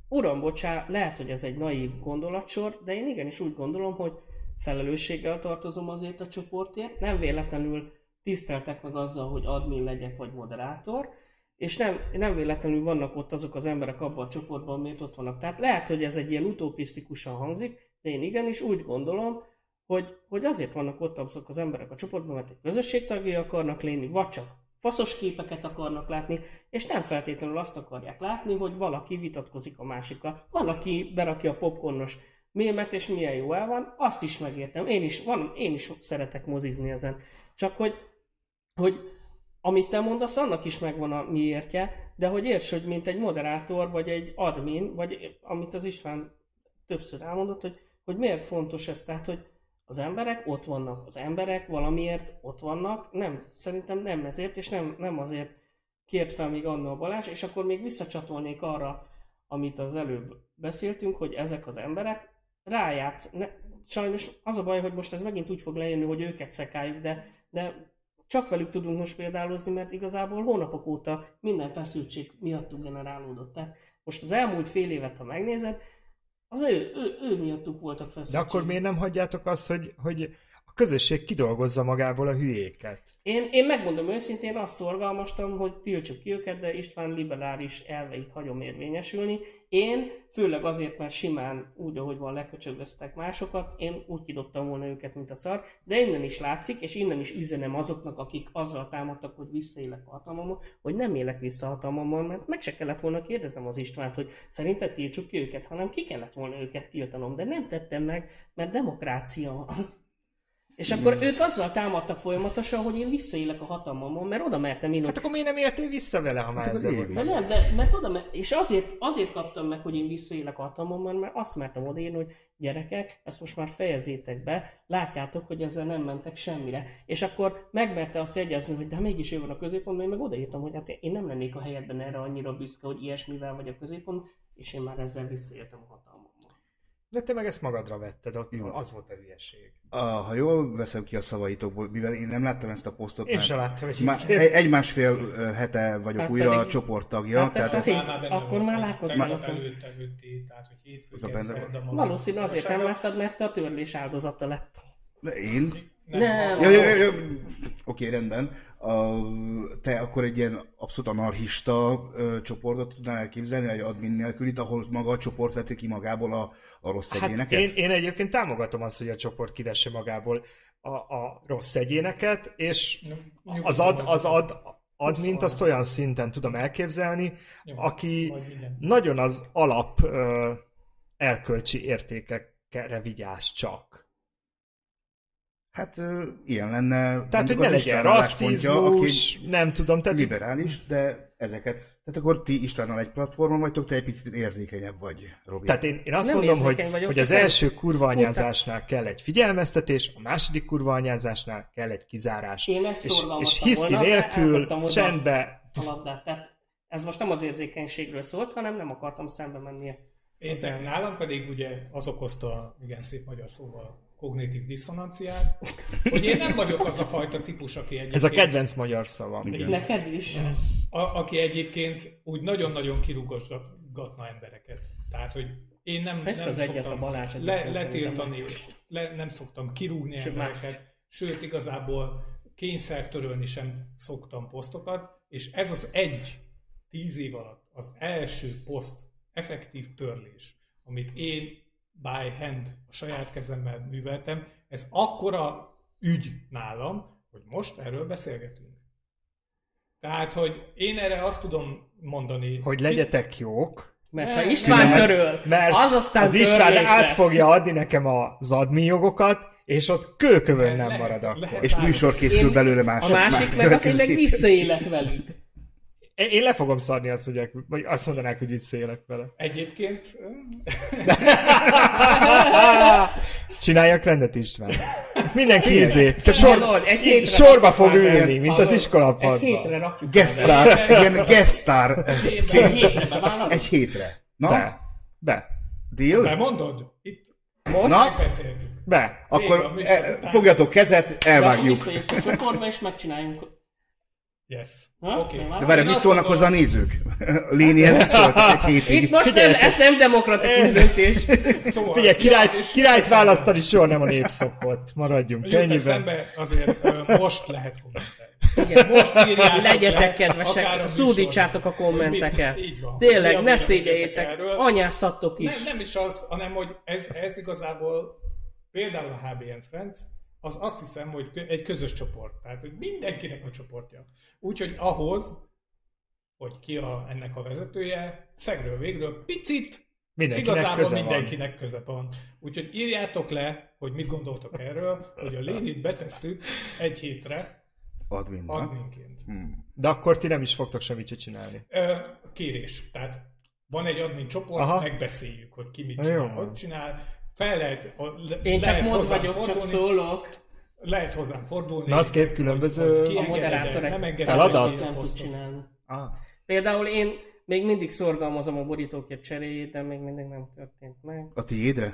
uram, bocsá, lehet, hogy ez egy naív gondolatsor, de én igenis úgy gondolom, hogy felelősséggel tartozom azért a csoportért, nem véletlenül tiszteltek meg azzal, hogy admin legyek, vagy moderátor, és nem, nem véletlenül vannak ott azok az emberek abban a csoportban, miért ott vannak. Tehát lehet, hogy ez egy ilyen utopisztikusan hangzik, de én igenis úgy gondolom, hogy, hogy azért vannak ott azok az emberek a csoportban, mert egy közösségtagjai akarnak lenni, vagy csak faszos képeket akarnak látni, és nem feltétlenül azt akarják látni, hogy valaki vitatkozik a másikkal. Valaki berakja a popcornos mémet, és milyen jó el van, azt is megértem. Én is, van, én is szeretek mozizni ezen. Csak hogy, hogy amit te mondasz, annak is megvan a miértje, de hogy érts, hogy mint egy moderátor, vagy egy admin, vagy amit az István többször elmondott, hogy, hogy miért fontos ez, tehát, hogy az emberek ott vannak, az emberek valamiért ott vannak, nem, szerintem nem ezért, és nem, nem azért kért fel még Anna a Balázs, és akkor még visszacsatolnék arra, amit az előbb beszéltünk, hogy ezek az emberek rájátsz, ne, sajnos az a baj, hogy most ez megint úgy fog lejönni, hogy őket szekáljuk, de, de csak velük tudunk most példálozni, mert igazából hónapok óta minden feszültség miattuk generálódott. Tehát most az elmúlt fél évet, ha megnézed, az ő, ő, ő miattuk voltak De feszültségek. akkor miért nem hagyjátok azt, hogy, hogy közösség kidolgozza magából a hülyéket? Én, én megmondom őszintén, azt szorgalmastam, hogy tiltsuk ki őket, de István liberális elveit hagyom érvényesülni. Én, főleg azért, mert simán úgy, ahogy van, leköcsögöztek másokat, én úgy kidobtam volna őket, mint a szar, de innen is látszik, és innen is üzenem azoknak, akik azzal támadtak, hogy visszaélek a hatalmamon, hogy nem élek vissza a hatalmamon, mert meg se kellett volna kérdeznem az Istvánt, hogy szerinted tiltsuk ki őket, hanem ki kellett volna őket tiltanom, de nem tettem meg, mert demokrácia. És akkor ők azzal támadtak folyamatosan, hogy én visszaélek a hatalmamon, mert oda mertem én Hát akkor miért nem éltél vissza vele, ha már Hát ezzel évi. volt? de nem, de mert oda, mer- és azért, azért kaptam meg, hogy én visszaélek a hatalmamon, mert azt mertem odaírni, hogy gyerekek, ezt most már fejezzétek be, látjátok, hogy ezzel nem mentek semmire. És akkor megmerte azt jegyezni, hogy de mégis ő van a középpontban, én meg odaírtam, hogy hát én nem lennék a helyedben erre annyira büszke, hogy ilyesmivel vagy a középpont, és én már ezzel visszaéltem a hatalmamon. De te meg ezt magadra vetted, az, Jó. az volt a hülyeség. A, ha jól veszem ki a szavaitokból, mivel én nem láttam ezt a posztot, Én sem láttam Má, egyébként. egy, egy másfél hete vagyok Hát újra pedig- a csoporttagja, Hát tehát ezt ezt, benne akkor már látod rajta. előtt előtti, tehát hogy hétfőn. Valószínű azért nem láttad, mert te a törlés áldozata lett. De én? Nem. Ja, ja, ja, ja. Oké, rendben. A, te akkor egy ilyen abszolút anarchista ö, csoportot tudnál elképzelni, egy admin nélkül itt, ahol maga a csoport veti ki magából a, a rossz Hát egyéneket? én, én egyébként támogatom azt, hogy a csoport kivesse magából a, a rossz egyéneket, és az ad, az ad, admint azt olyan szinten tudom elképzelni, aki nagyon az alap ö, erkölcsi értékekre vigyáz csak. Hát ö, ilyen lenne Tehát, hogy ne legyen álláspontja, aki rasszizmus, nem tudom, tehát liberális, de ezeket... Tehát akkor ti Istvánnal egy platformon vagytok, te egy picit érzékenyebb vagy, Robi. Tehát én, én azt Nem mondom, hogy, vagyok, hogy az első kurva anyázásnál kell egy figyelmeztetés, a második kurva anyázásnál kell egy kizárás. Én ezt és, és hiszti volna, nélkül, csendbe, a labdát. Tehát ez most nem az érzékenységről szólt, hanem nem akartam szembe mennie. Én nem, nálam pedig ugye az okozta, igen szép magyar szóval, kognitív diszonanciát, hogy én nem vagyok az a fajta típus, aki egyébként... ez a kedvenc magyar szavam. Igen. Neked is? a, aki egyébként úgy nagyon-nagyon kirúgosgatna embereket. Tehát, hogy én nem, Ezt nem az egyet szoktam a Balázs le, letiltani, is. le, nem szoktam kirúgni Sőt, más embereket, sőt, igazából kényszertörölni sem szoktam posztokat, és ez az egy tíz év alatt az első poszt effektív törlés, amit én by hand a saját kezemmel műveltem, ez akkora ügy nálam, hogy most erről beszélgetünk. Tehát, hogy én erre azt tudom mondani, Hogy legyetek jók, Mert ha István ne, töröl, mert az aztán az István át lesz. fogja adni nekem az admin jogokat, és ott kőkövön nem Lehet- marad akkor. lehet- És műsor készül Én- belőle A mások. másik meg azt én meg visszaélek velük. Én le fogom szarni azt, hogy, vagy azt mondanák, hogy visszaélek vele. Egyébként [laughs] Csináljak rendet István. Mindenki izé. Egy hétre sorba fog ülni, mint az iskolapadban. Egy hétre rakjuk Gesztár, ilyen gesztár. Egy hétre bevállalod? Egy hétre. Na, Be. Be. deal? bemondod? Itt Most? Na, beszéltük. Be. akkor után. fogjatok kezet, elvágjuk. Visszajössz a [laughs] csoportba, és megcsináljuk. Yes. Ha? Nem De várj, mit szólnak hozzá a nézők? Léni ez mit szóltak egy hétig? Itt most nem, ez nem demokratikus Ez- döntés. [laughs] Szóval, Figyelj, király, ja, királyt választani soha nem a nép szokott. Maradjunk ennyiben. azért most lehet kommentelni. Igen, most írjátok legyetek kedvesek, szúdítsátok a kommenteket. mit- így van. Tényleg, Mi ne szégyeljétek, anyászattok is. Nem, nem is az, hanem hogy ez, ez igazából például a HBN Friends, az azt hiszem, hogy egy közös csoport. Tehát, hogy mindenkinek a csoportja. Úgyhogy ahhoz, hogy ki a, ennek a vezetője, szegről végről picit Mindenkinek Igazából köze mindenkinek köze van. Úgyhogy írjátok le, hogy mit gondoltok erről, hogy a Lénit betesszük egy hétre Admin. na. adminként. Hmm. De akkor ti nem is fogtok semmit se csinálni. Kérés. Tehát van egy admin csoport, Aha. megbeszéljük, hogy ki mit csinál, jó. hogy csinál. Fel lehet, le, Én csak lehet mod vagyok, csak fordulni, szólok. Lehet hozzám fordulni. Na, az két különböző- A kiengeded-e, moderátor nem egy engeded feladat? Nem tud csinálni. Ah. Például én még mindig szorgalmazom a borítókép cseréjét, de még mindig nem történt meg. A tiédre?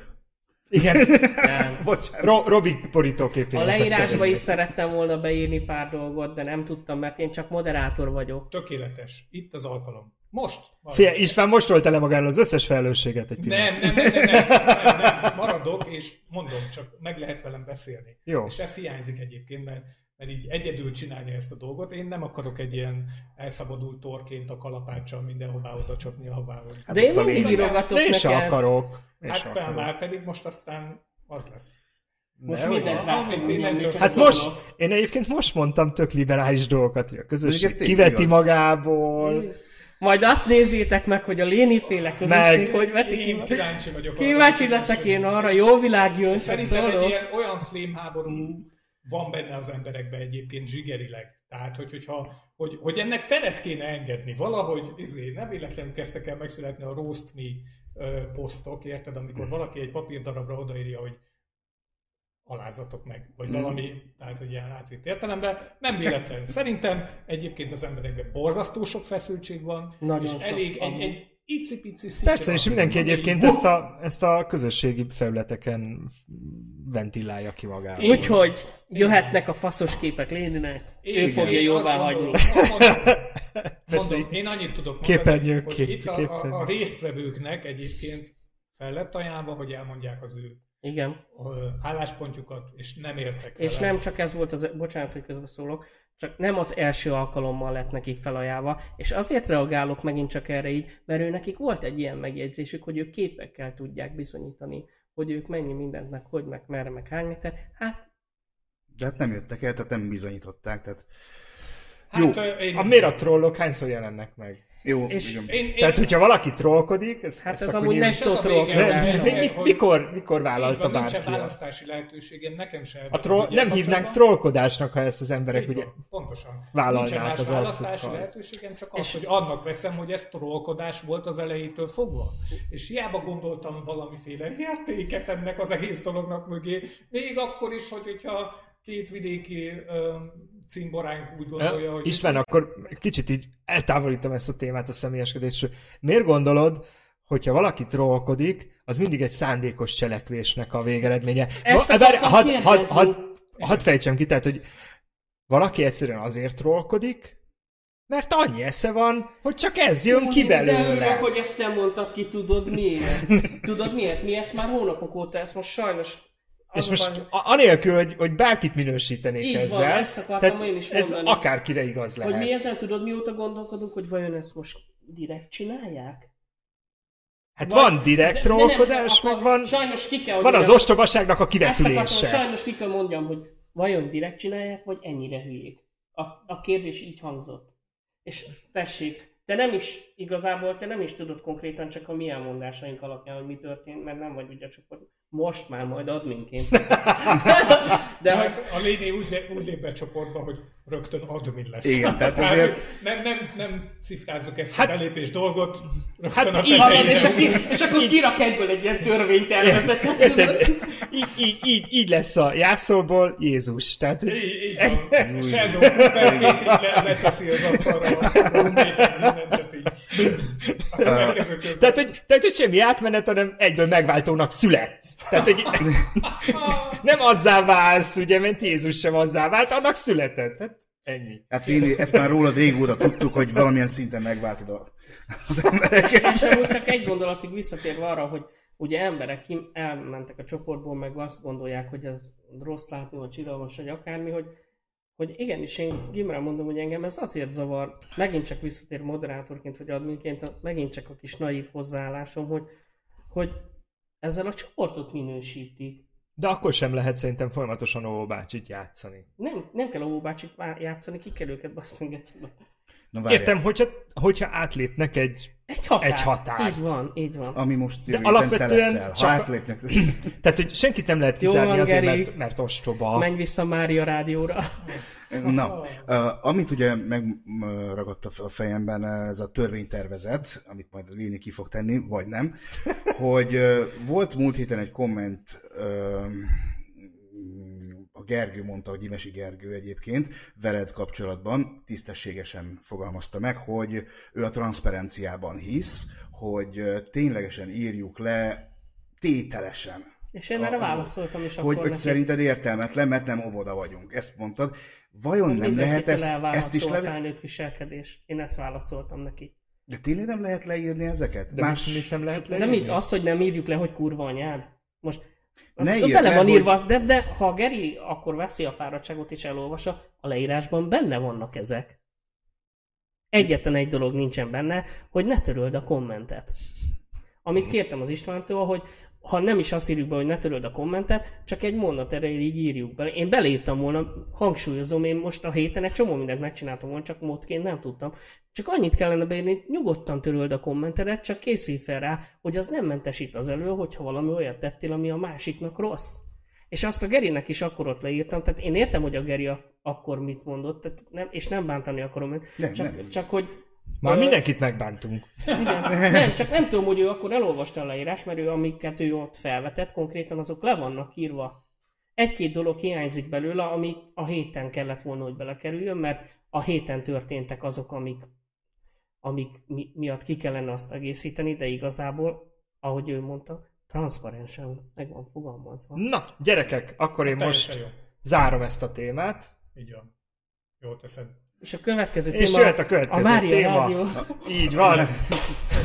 Igen. Nem. [laughs] Bocsánat. Ro- Robi borítóképének A leírásba is szerettem volna beírni pár dolgot, de nem tudtam, mert én csak moderátor vagyok. Tökéletes. Itt az alkalom. Most. Figyelj, István most volt le magáról az összes felelősséget egy pillanat. Nem, nem, nem, nem, nem, nem, nem, maradok, és mondom, csak meg lehet velem beszélni. Jó. És ez hiányzik egyébként, mert, mert így egyedül csinálni ezt a dolgot. Én nem akarok egy ilyen elszabadult torként a kalapáccsal mindenhová oda csapni, ahová. Hogy... De én mindig írogatok De én se neked. akarok. Hát akarok. már pedig most aztán az lesz. Most Nehogy mindent Hát szólok. most, én egyébként most mondtam tök liberális dolgokat, hogy a közösség kiveti igaz. magából. Majd azt nézzétek meg, hogy a Léni féle közösség, Meg. hogy veti ki. Kíváncsi vagyok. Kíváncsi leszek én arra, jó világ jön, csak Szerintem egy ilyen, olyan flame háború van benne az emberekben egyébként zsigerileg. Tehát, hogy, hogyha, hogy, hogy ennek teret kéne engedni. Valahogy izé, nem véletlenül kezdtek el megszületni a roast me posztok, érted? Amikor valaki egy papírdarabra odaírja, hogy alázatok meg, vagy valami, tehát hogy ilyen átvitt értelemben. Nem véletlen. [laughs] Szerintem egyébként az emberekben borzasztó sok feszültség van, Nagyon és sok, elég egy, egy icipici szikra. Persze, és mindenki egyébként ezt a, ezt a közösségi felületeken ventilálja ki magát. Úgyhogy jöhetnek a faszos képek Léninek, ő Igen, fogja jóvá hagyni. mondom, én annyit tudok mondani, hogy kép- itt a, a, a résztvevőknek egyébként fel lett ajánlva, hogy elmondják az ő Igen. álláspontjukat, és nem értek És vele. nem csak ez volt az, bocsánat, hogy közbeszólok, csak nem az első alkalommal lett nekik felajánlva, és azért reagálok megint csak erre így, mert ő nekik volt egy ilyen megjegyzésük, hogy ők képekkel tudják bizonyítani, hogy ők mennyi mindent, meg hogy, meg merre, meg hány méter. Hát De hát nem jöttek el, tehát nem bizonyították, tehát Hát, Jó. ö, én, A miért a trollok hányszor jelennek meg? jó, És- igen. én, én, Tehát, hogyha valaki trollkodik, ez, Hát ez amúgy De, trollkodás. mikor, mikor vállalta van, nincsen bárki? választási lehetőségem, nekem se. A troll, nem hívnánk trollkodásnak, ha ezt az emberek ugye... pontosan. vállalnák az választási arcukkal. lehetőségem, csak az, És- hogy annak veszem, hogy ez trollkodás volt az elejétől fogva. És hiába gondoltam valamiféle értéket ennek az egész dolognak mögé, még akkor is, hogy, hogyha két vidéki cimboránk úgy gondolja, hogy... István, akkor kicsit így eltávolítom ezt a témát a személyeskedésről. Miért gondolod, hogyha valaki trollkodik, az mindig egy szándékos cselekvésnek a végeredménye? Ezt akartam hadd had, had, had fejtsem ki, tehát, hogy valaki egyszerűen azért trollkodik, mert annyi esze van, hogy csak ez jön ki De örülök, belőle. hogy ezt nem mondtad ki, tudod miért? [laughs] Tudod miért? Mi ezt már hónapok óta, ezt most sajnos... És a most a- anélkül, hogy, hogy bárkit minősítenék Így ezzel, van, ezt akartam tehát én is ez mondani. akárkire igaz lehet. Hogy mi ezen tudod, mióta gondolkodunk, hogy vajon ezt most direkt csinálják? Hát Vagy- van direkt trollkodás, meg van, Sajnos ki kell, van az ostobaságnak a Ezt akartam, kivetülése. sajnos ki kell mondjam, hogy vajon direkt csinálják, vagy ennyire hülyék. A, a kérdés így hangzott. És tessék, te nem is, igazából te nem is tudod konkrétan csak a mi elmondásaink alapján, hogy mi történt, mert nem vagy ugye csak most már majd adminként. [laughs] De hogy hát a lény úgy, úgy lép be csoportba, hogy rögtön admin lesz. Igen, [laughs] tehát azért- nem, nem, nem cifrázzuk ezt Hát- a belépés dolgot, rögtön Hát a így- tetejére. és, akkor, és akkor kirak egyből egy ilyen törvénytervezetet. Így, így, így, így lesz a jászolból Jézus. Tehát, hogy- Így, így van. [laughs] Sheldon Cooperként így le, lecseszi az asztalra tehát, hogy, tehát, hogy semmi átmenet, hanem egyből megváltónak születsz. Tehát, hogy [laughs] nem azzá válsz, ugye, mert Jézus sem azzá vált, annak született. Hát ennyi. Hát én ezt már rólad régóta tudtuk, hogy valamilyen szinten megváltod a, az embereket. És amúgy csak egy gondolatig visszatérve arra, hogy ugye emberek kim elmentek a csoportból, meg azt gondolják, hogy ez rossz látni, vagy csiralmas, vagy akármi, hogy, hogy igenis én Gimrán mondom, hogy engem ez azért zavar, megint csak visszatér moderátorként, vagy adminként, megint csak a kis naív hozzáállásom, hogy, hogy ezzel a csoportot minősítik. De akkor sem lehet szerintem folyamatosan Ó bácsit játszani. Nem, nem kell a óbácsit játszani, ki kell őket basztingetni. Na, várjál. Értem, hogyha, hogyha átlépnek egy... Egy határt. Egy határt. Így van, így van. Ami most jövő De alapvetően leszel. Ha csak- átlépnek... [laughs] Tehát, hogy senkit nem lehet Jó kizárni van, azért, Geri. mert, mert ostoba. Menj vissza Mária rádióra. [laughs] Na, amit ugye megragadt a fejemben, ez a törvénytervezet, amit majd Léni ki fog tenni, vagy nem, hogy volt múlt héten egy komment, a Gergő mondta, hogy Imesi Gergő egyébként, veled kapcsolatban tisztességesen fogalmazta meg, hogy ő a transzparenciában hisz, hogy ténylegesen írjuk le tételesen És én erre A- válaszoltam is hogy, akkor hogy neki. szerinted értelmetlen, mert nem óvoda vagyunk. Ezt mondtad. Vajon nem lehet ezt, ezt is a le... felnőtt viselkedés. Én ezt válaszoltam neki. De tényleg nem lehet leírni ezeket? De Más... mit nem lehet De leírni? mit? Az, hogy nem írjuk le, hogy kurva anyád? Most az Ne írd bele le, van hogy- írva, de, de ha a Geri akkor veszi a fáradtságot és elolvassa, a leírásban benne vannak ezek. Egyetlen egy dolog nincsen benne, hogy ne töröld a kommentet. Amit kértem az Istvántól, hogy ha nem is azt írjuk be, hogy ne töröld a kommentet, csak egy mondat erejéig írjuk be. Én beleírtam volna, hangsúlyozom, én most a héten egy csomó mindent megcsináltam volna, csak módként nem tudtam. Csak annyit kellene beírni, hogy nyugodtan töröld a kommentedet, csak készülj fel rá, hogy az nem mentesít az elő, hogyha valami olyat tettél, ami a másiknak rossz. És azt a Gerinek is akkor ott leírtam, tehát én értem, hogy a Geri akkor mit mondott, tehát nem, és nem bántani akarom Nem, csak, nem. csak hogy Már mindenkit megbántunk. igen. Nem, csak nem tudom, hogy ő akkor elolvasta a leírás, mert ő, amiket ő ott felvetett, konkrétan azok le vannak írva. Egy-két dolog hiányzik belőle, ami a héten kellett volna, hogy belekerüljön, mert a héten történtek azok, amik, amik mi, miatt ki kellene azt egészíteni, de igazából, ahogy ő mondta, transzparensen meg van fogalmazva. Na, gyerekek, akkor én Teljesen most jó. zárom ezt a témát. Így van. Jó teszed. És a következő És téma jöhet a következő a Mária téma. Rádió. Így van.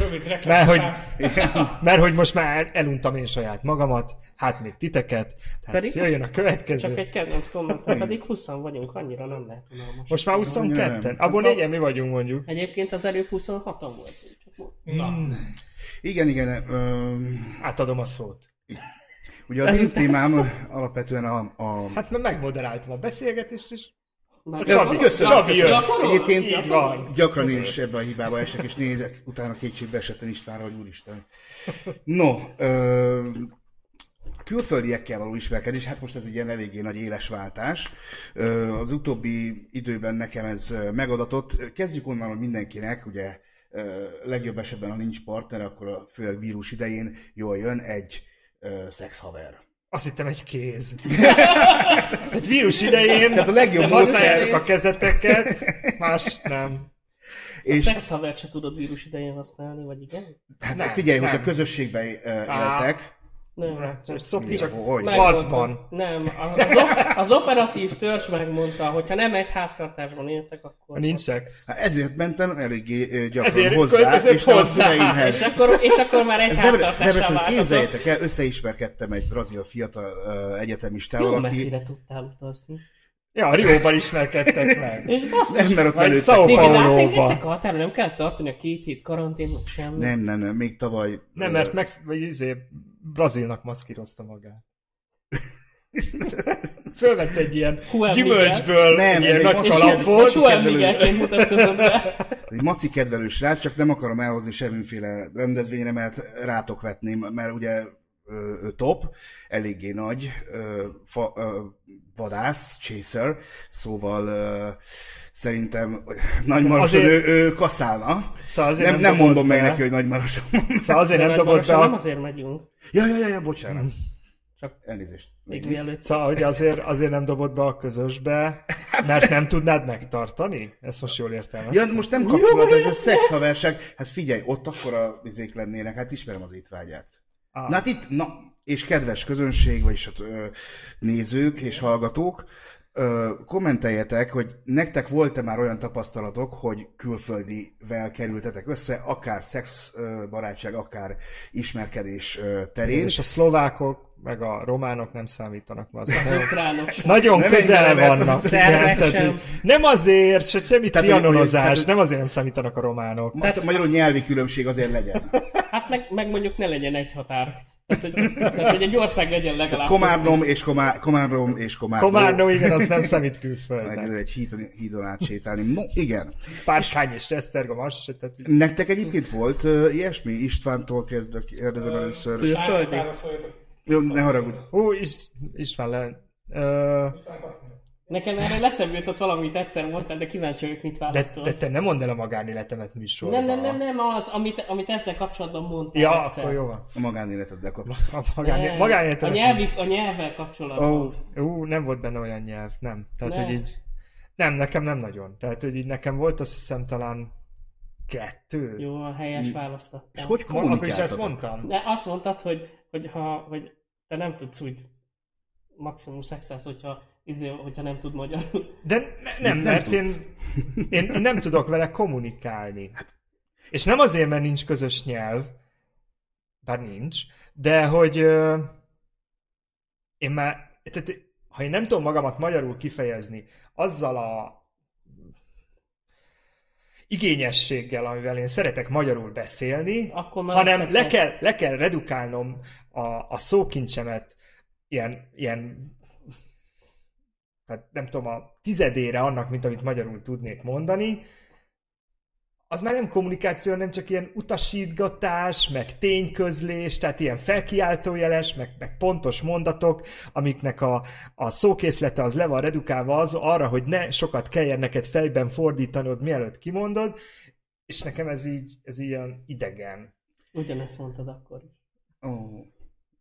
Rövid Mert hogy, mert hogy most már el- eluntam én saját magamat, hát még titeket, tehát Pedig jöjjön a következő. Csak egy kedvenc kommentar, pedig 20 vagyunk, annyira nem lehet unalmas. Most már 22-en, Nem. abból négyen mi vagyunk mondjuk. Egyébként az előbb 26-an volt. Csak Na, Igen, igen. Ö, Átadom a szót. ugye az én témám alapvetően a, a Hát mert megmoderáltam a beszélgetést is. Már Csabi, köszönöm, Csabi köszönöm. Egyébként így van. Gyakran én is ebbe a hibába esek, és nézek, utána kétségbe esetten Istvánra, hogy úristen. No, ö, külföldiekkel való ismerkedés, hát most ez egy ilyen eléggé nagy éles váltás. Ö, az utóbbi időben nekem ez megadatott. Kezdjük onnan, hogy mindenkinek, ugye ö, legjobb esetben, ha nincs partner, akkor a főleg vírus idején jól jön egy ö, szexhaver. Azt hittem egy kéz. egy [laughs] vírus idején Tehát a legjobb használjátok a kezeteket, más nem. A És szexhavert se tudod vírus idején használni, vagy igen? hát Nem, figyelj, nem. hogy a közösségben éltek, Nem. Nem, csak szokni csak Hogy? Macban. Nem, az, op- az operatív törzs megmondta, hogy ha nem egy háztartásban éltek, akkor... Nincs szex. Hát ezért mentem eléggé gyakran Ezért hozzá, és nem a hozzá. És szüleimhez. akkor, és akkor már egy Ez nem, nem háztartással változott. képzeljétek el, összeismerkedtem egy brazil fiatal ö, egyetemistával, Jó aki... messzire tudtál utazni. Ja, Rióban ismerkedtek meg. És basszus, Nem, mert ott. Sao Paulo-ba. nem kell tartani a két hét karantén, meg semmi. Nem, nem, nem, még tavaly... Nem, mert meg, vagy izé, Brazilnak maszkírozta magát. [laughs] Fölvett egy ilyen gyümölcsből Nem, egy ilyen nagy maci- kalapot. Miguelként [laughs] mutatkozott be. Egy maci kedvelő srác, csak nem akarom elhozni semmiféle rendezvényre, mert rátok vetném, mert ugye top, eléggé nagy, fa, vadász, chaser, szóval szerintem nagy marason Azért- ő, ő kaszálna. Szóval azért nem, nem nem mondom meg be. neki, hogy nagy marason. Szóval azért nem dobott be nem azért megyünk, ja, ja, ja, ja, bocsánat. Csak Elnézést. még mielőtt. Szóval, hogy azért, azért nem dobott be a közösbe, [laughs] mert nem tudnád megtartani? Ezt most jól értelmeztem. Ja, most nem kapcsolat, ez a szexhaverság. Hát figyelj, ott akkor a vizék lennének, hát ismerem az étvágyát. Ah. Na hát itt, na, és kedves közönség, vagyis hát, ö, nézők és hallgatók, ö, kommenteljetek, hogy nektek volt-e már olyan tapasztalatok, hogy külföldivel kerültetek össze, akár szex ö, barátság, akár ismerkedés ö, terén. És a szlovákok, meg a románok nem számítanak ma. Az. Nagyon Nem közel engem, mert vannak. igen, tehát, Nem azért, se semmi Tehát, trianonozás, tehát, nem azért nem számítanak a románok. Tehát magyarul nyelvi különbség azért legyen. Hát meg, meg mondjuk ne legyen egy határ. Tehát, hogy, tehát, hogy egy ország legyen legalább. Komárnom és komá, Komárnom és Komárnom. Komárnó, igen, az nem számít Meg külföldnek. ő egy hídon, hídon átsétálni. No, igen. Párkány és Esztergom, az se, tehát Nektek egyébként volt uh, ilyesmi? Istvántól kezdve kérdezem először. Srácok, válaszoljatok. Jó, ne haragudj. Hú, Ist- István le... Ö, Nekem erre leszembe jutott valamit egyszer mondtál, de kíváncsi vagyok, mit de, válaszolsz. de te nem mondd el a magánéletemet műsorban. nem, nem, nem, nem, az, amit, amit ezzel kapcsolatban mondtál Ja, egyszer. akkor jó van. A magánéleteddel kapcsolatban. A magáné, Nem, a, nyelvi, a nyelvvel kapcsolatban. Ó, Ú, nem volt benne olyan nyelv, nem. Tehát, Ne. hogy így... Nem, nekem nem nagyon. Tehát, hogy így nekem volt azt hiszem talán kettő. Jó, a helyes választottam. és hogy Akkor is ezt mondtam. De azt mondtad, hogy, hogy, ha, hogy te nem tudsz úgy maximum szexelsz, hogyha, izé, hogyha nem tud magyarul. De ne, nem, Nem mert én, tudsz. én nem tudok vele kommunikálni. És nem azért, mert nincs közös nyelv, bár nincs, de hogy ö, én már, tehát, ha én nem tudom magamat magyarul kifejezni, azzal a igényességgel, amivel én szeretek magyarul beszélni, Akkor hanem le kell, le kell redukálnom a, a szókincsemet ilyen, ilyen tehát nem tudom, a tizedére annak, mint amit magyarul tudnék mondani, az már nem kommunikáció, nem csak ilyen utasítgatás, meg tényközlés, tehát ilyen felkiáltójeles, meg, meg pontos mondatok, amiknek a, a szókészlete az le van redukálva az arra, hogy ne sokat kelljen neked fejben fordítanod, mielőtt kimondod, és nekem ez így, ez ilyen idegen. Ugyanezt mondtad akkor is. Ó,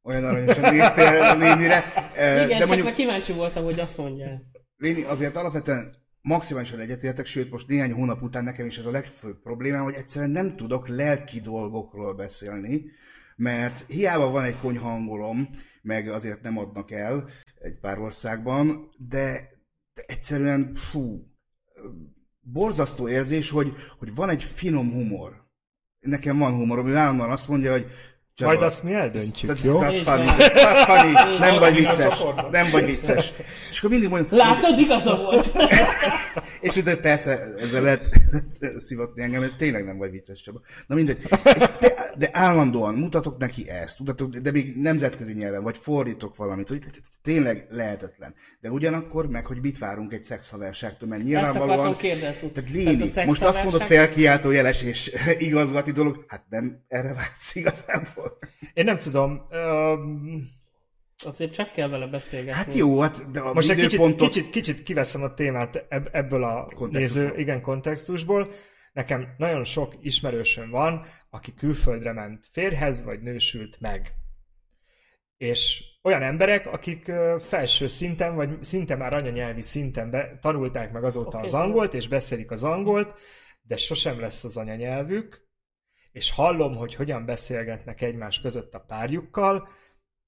olyan aranyosan néztél a nénire. Igen, De csak mondjuk, meg kíváncsi voltam, hogy azt mondja. Léni, azért alapvetően maximálisan egyetértek, sőt most néhány hónap után nekem is ez a legfőbb problémám, hogy egyszerűen nem tudok lelki dolgokról beszélni, mert hiába van egy konyhangolom, meg azért nem adnak el egy pár országban, de, de egyszerűen fú, borzasztó érzés, hogy, hogy van egy finom humor. Nekem van humorom, ő állandóan azt mondja, hogy Csaba, Majd azt mi eldöntjük, that's, jó? That's funny, that's funny, nem vagy vicces, nem vagy vicces. És akkor mindig mondja... Látod, igaza volt. [laughs] és utána persze ezzel lehet [laughs] szivatni engem, mert tényleg nem vagy vicces Csaba. Na mindegy. De, de állandóan mutatok neki ezt, mutatok, de még nemzetközi nyelven, vagy fordítok valamit, hogy tényleg lehetetlen. De ugyanakkor meg, hogy mit várunk egy szexhaverságtól, mert nyilvánvalóan... kérdezni. Tehát Léni, tehát most azt mondod felkiáltó jeles és [laughs] igazgati dolog, hát nem erre vársz igazából. Én nem tudom. Um... Azért csak kell vele beszélgetni. Hát jó, hát de a Most egy kicsit, kicsit, kicsit kiveszem a témát ebből a néző, igen, kontextusból. Nekem nagyon sok ismerősöm van, aki külföldre ment férhez, vagy nősült meg. És olyan emberek, akik felső szinten, vagy szinte már anyanyelvi szinten be, tanulták meg azóta okay, az angolt, és beszélik az angolt, de sosem lesz az anyanyelvük, és hallom, hogy hogyan beszélgetnek egymás között a párjukkal,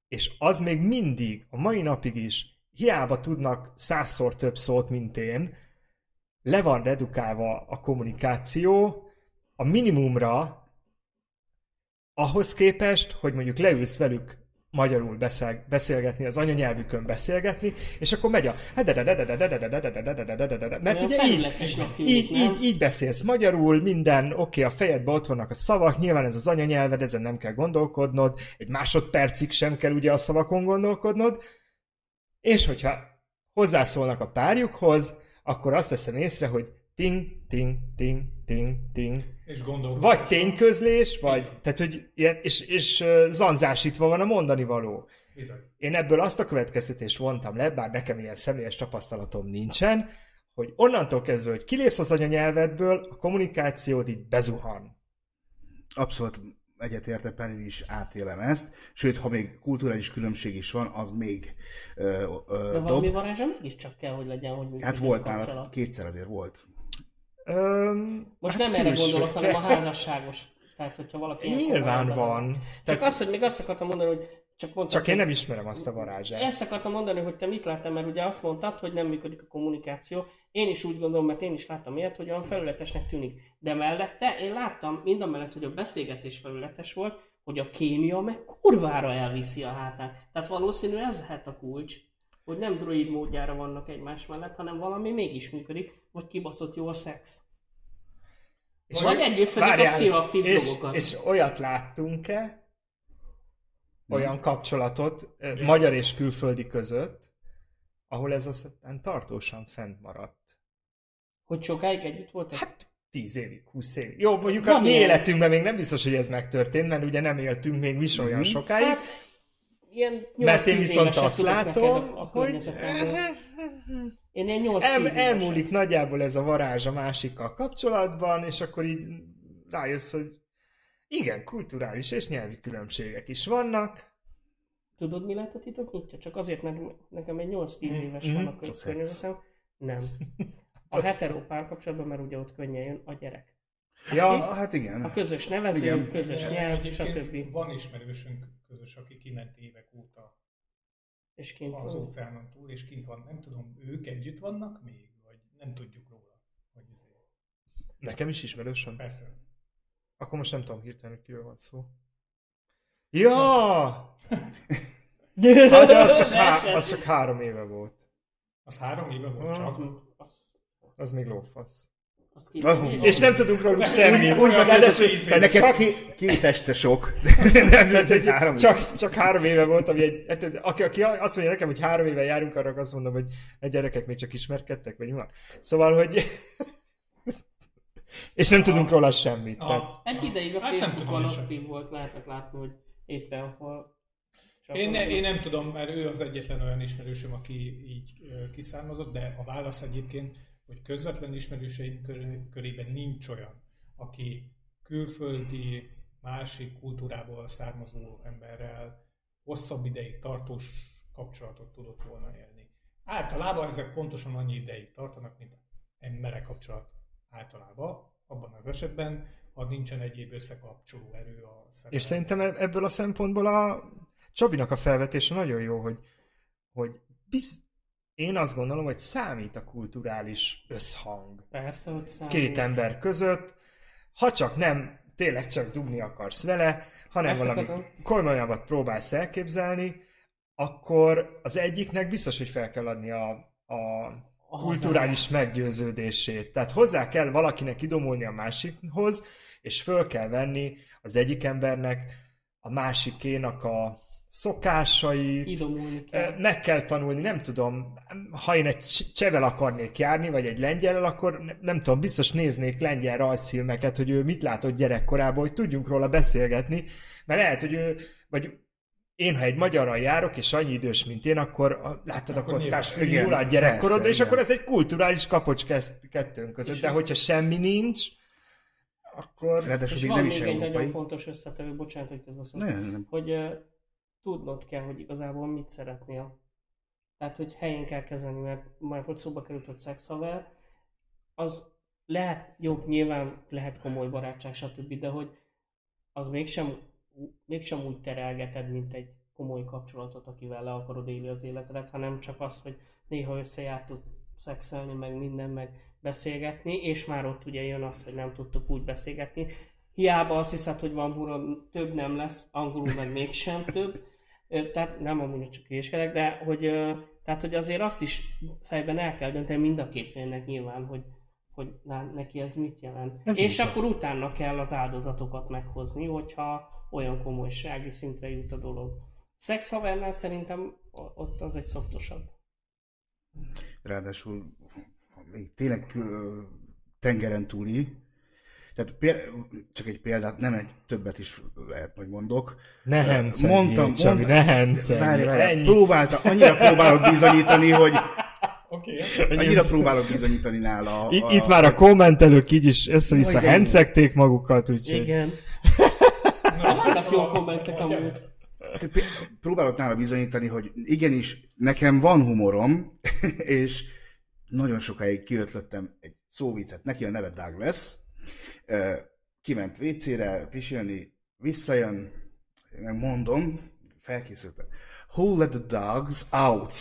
és az még mindig, a mai napig is, hiába tudnak százszor több szót, mint én, le van redukálva a kommunikáció a minimumra, ahhoz képest, hogy mondjuk leülsz velük magyarul beszél, beszélgetni, az anyanyelvükön beszélgetni, és akkor megy a mert ugye így, így, így, így beszélsz magyarul, minden, oké, a fejedben ott vannak a szavak, nyilván ez az anyanyelved, ezen nem kell gondolkodnod, egy másodpercig sem kell ugye a szavakon gondolkodnod, és hogyha hozzászólnak a párjukhoz, akkor azt veszem észre, hogy ting, ting, ting, ting, ting. És Vagy tényközlés, vagy, Igen. tehát, hogy ilyen, és, és zanzásítva van a mondani való. Bizony. Én ebből azt a következtetést vontam le, bár nekem ilyen személyes tapasztalatom nincsen, hogy onnantól kezdve, hogy kilépsz az anyanyelvedből, a kommunikációd így bezuhan. Abszolút egyetértek, én is átélem ezt, sőt, ha még kulturális különbség is van, az még ö, ö, De valami dob. varázsa mégiscsak kell, hogy legyen, hogy Hát volt nálad, kétszer azért volt. Öm, Most hát nem erre gondolok, hanem a házasságos. Tehát, hogyha valaki... Nyilván van. Csak Tehát... azt, hogy még azt akartam mondani, hogy csak, mondtad, csak én nem ismerem azt a varázsát. Ezt akartam mondani, hogy te mit láttál, mert ugye azt mondtad, hogy nem működik a kommunikáció. Én is úgy gondolom, mert én is láttam ilyet, hogy olyan felületesnek tűnik. De mellette én láttam, mind a mellett, hogy a beszélgetés felületes volt, hogy a kémia meg kurvára elviszi a hátán. Tehát valószínű ez lehet a kulcs hogy nem droid módjára vannak egymás mellett, hanem valami mégis működik, vagy kibaszott jó a szex. És vagy együtt szedik a pszichoaktív és, drogokat. És olyat láttunk-e, olyan kapcsolatot magyar és külföldi között, ahol ez aztán tartósan fent maradt. Hogy sokáig együtt voltak? Hát 10 évig, 20 évig. Jó, mondjuk Van a mi életünkben még nem biztos, hogy ez megtörtént, mert ugye nem éltünk még mi olyan mm-hmm. sokáig. Hát, ilyen Mert én viszont azt látom, a, hogy én ilyen 8 el, elmúlik nagyjából ez a varázs a másikkal kapcsolatban, és akkor így rájössz, hogy igen, kulturális és nyelvi különbségek is vannak. Tudod, mi lehet a titok nyitja? Csak azért, mert nekem egy 8-10 mm. éves mm. van [laughs] a környezetem. Nem. A hetero párkapcsolatban, mert ugye ott könnyen jön a gyerek. Ja, hát, hát igen. A közös nevező, igen. közös nyelv, stb. Van ismerősünk közös, aki kiment évek óta és kint az van. óceánon túl, és kint van. Nem tudom, ők együtt vannak még, vagy nem tudjuk róla. Hogy ezért. Nekem is ismerősöm? Persze. Akkor most nem tudom hirtelen, hogy kiről van szó. Ja! [laughs] hát az csak, há- az csak három éve volt. Az három éve volt csak? Az, az még lófasz. Uh, és nem tudunk róluk semmi. Úgy, úgy neked csak... két este sok. [laughs] De ez egy, három csak, csak három éve volt, ami egy, hát, aki, aki azt mondja nekem, hogy három éve járunk, arra azt mondom, hogy a gyerekek még csak ismerkedtek, vagy mi van. Szóval, hogy... és nem a, tudunk róla semmit. A, tehát... Egy ideig a hát Facebookon aktív volt, lehetett látni, hogy éppen hol én, ne, én nem tudom, mert ő az egyetlen olyan ismerősöm, aki így kiszármazott, de a válasz egyébként hogy közvetlen ismerőseim körében nincs olyan, aki külföldi, másik kultúrából származó emberrel hosszabb ideig tartós kapcsolatot tudott volna élni. Általában ezek pontosan annyi ideig tartanak, mint emberek kapcsolat általában, abban az esetben, ha nincsen egyéb összekapcsoló erő a szemben. És szerintem ebből a szempontból a Csabinak a felvetése nagyon jó, hogy, hogy biz, én azt gondolom, hogy számít a kulturális összhang. Persze, hogy számít. Két ember között, ha csak nem tényleg csak dugni akarsz vele, hanem Ezt valami komolyabbat próbálsz elképzelni, akkor az egyiknek biztos, hogy fel kell adni a, a A kulturális meggyőződését. Tehát hozzá kell valakinek idomulni a másikhoz, és föl kell venni az egyik embernek a másikénak a szokásait, Idomulni kell. meg kell tanulni, nem tudom, ha én egy cs- csevel akarnék járni, vagy egy lengyellel, akkor ne- nem tudom, biztos néznék lengyel rajzfilmeket, hogy ő mit látott gyerekkorában, hogy tudjunk róla beszélgetni, mert lehet, hogy ő, vagy én, ha egy magyarral járok, és annyi idős, mint én, akkor a, láttad a Akkor kockás nyilván, füli igen, nullát gyerekkorodban, persze, és igen. akkor ez egy kulturális kapocs kettőnk között, de hogyha semmi nincs, akkor... Ráadásul És még van nem még is egy nagyon fontos összetevő, bocsánat, hogy közbeszólok. Nem, nem. hogy uh, tudnod kell, hogy igazából mit szeretnél. Tehát, hogy helyén kell kezelni, mert már hogy szóba került, hogy szexhaver, az lehet, jó, nyilván lehet komoly barátság, stb., de hogy az mégsem, mégsem úgy terelgeted, mint egy komoly kapcsolatot, akivel le akarod élni az életedet, hanem csak az, hogy néha összejártuk szexelni, meg minden, meg beszélgetni, és már ott ugye jön az, hogy nem tudtuk úgy beszélgetni. Hiába azt hiszed, hogy van huron, több nem lesz, angolul meg mégsem több. Tehát nem amúgy csak hülyéskedek, de hogy, tehát, hogy azért azt is fejben el kell dönteni mind a két félnek nyilván, hogy, hogy na, neki ez mit jelent. Ez És akkor utána kell az áldozatokat meghozni, hogyha olyan komolysági szintre jut a dolog. Szexhavernál szerintem o- ott az egy szoftosabb. Ráadásul még tényleg tengeren túli, tehát péld, csak egy példát, nem egy többet is lehet, hogy mondok. Nehence, Mondtam, Csabi, mondtam. nehence. Várj, várj, ennyi. próbálta, annyira próbálok bizonyítani, hogy okay. annyira próbálok bizonyítani nála. I- Itt már a kommentelők így is össze-vissza hencegték magukat, úgyhogy... Igen. Na, Vannak jó kommentek amúgy. Próbálok nála bizonyítani, hogy igenis, nekem van humorom, [laughs] és nagyon sokáig kiötlöttem egy szóvicet. Neki a neve Douglas, Ö, kiment WC-re pisilni, visszajön, meg mondom, felkészültem. Who let the dogs out?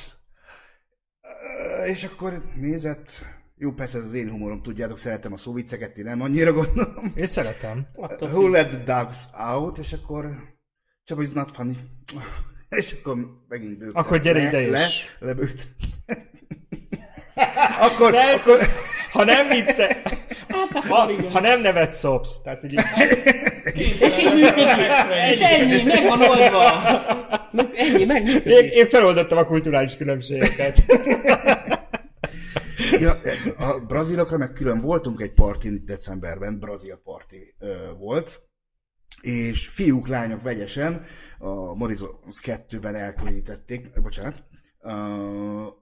És akkor nézett, jó, persze ez az én humorom, tudjátok, szeretem a szóviceket, én nem annyira gondolom. Én szeretem. Who let the dogs out? És akkor Csaba, it's not funny. És akkor megint bőgtem. Akkor gyere le, ide le, is. lebőgt. akkor, akkor, Ha nem vicce, Hát ha, ha nem nevet szopsz, tehát hogy így, És így működik. És ennyi, meg van oldva. Meg- Ennyi, én, én feloldottam a kulturális különbségeket. A brazilokra meg külön voltunk egy partin decemberben, brazil parti ö, volt, és fiúk, lányok vegyesen, a Morizos 2-ben elkülönítették, bocsánat,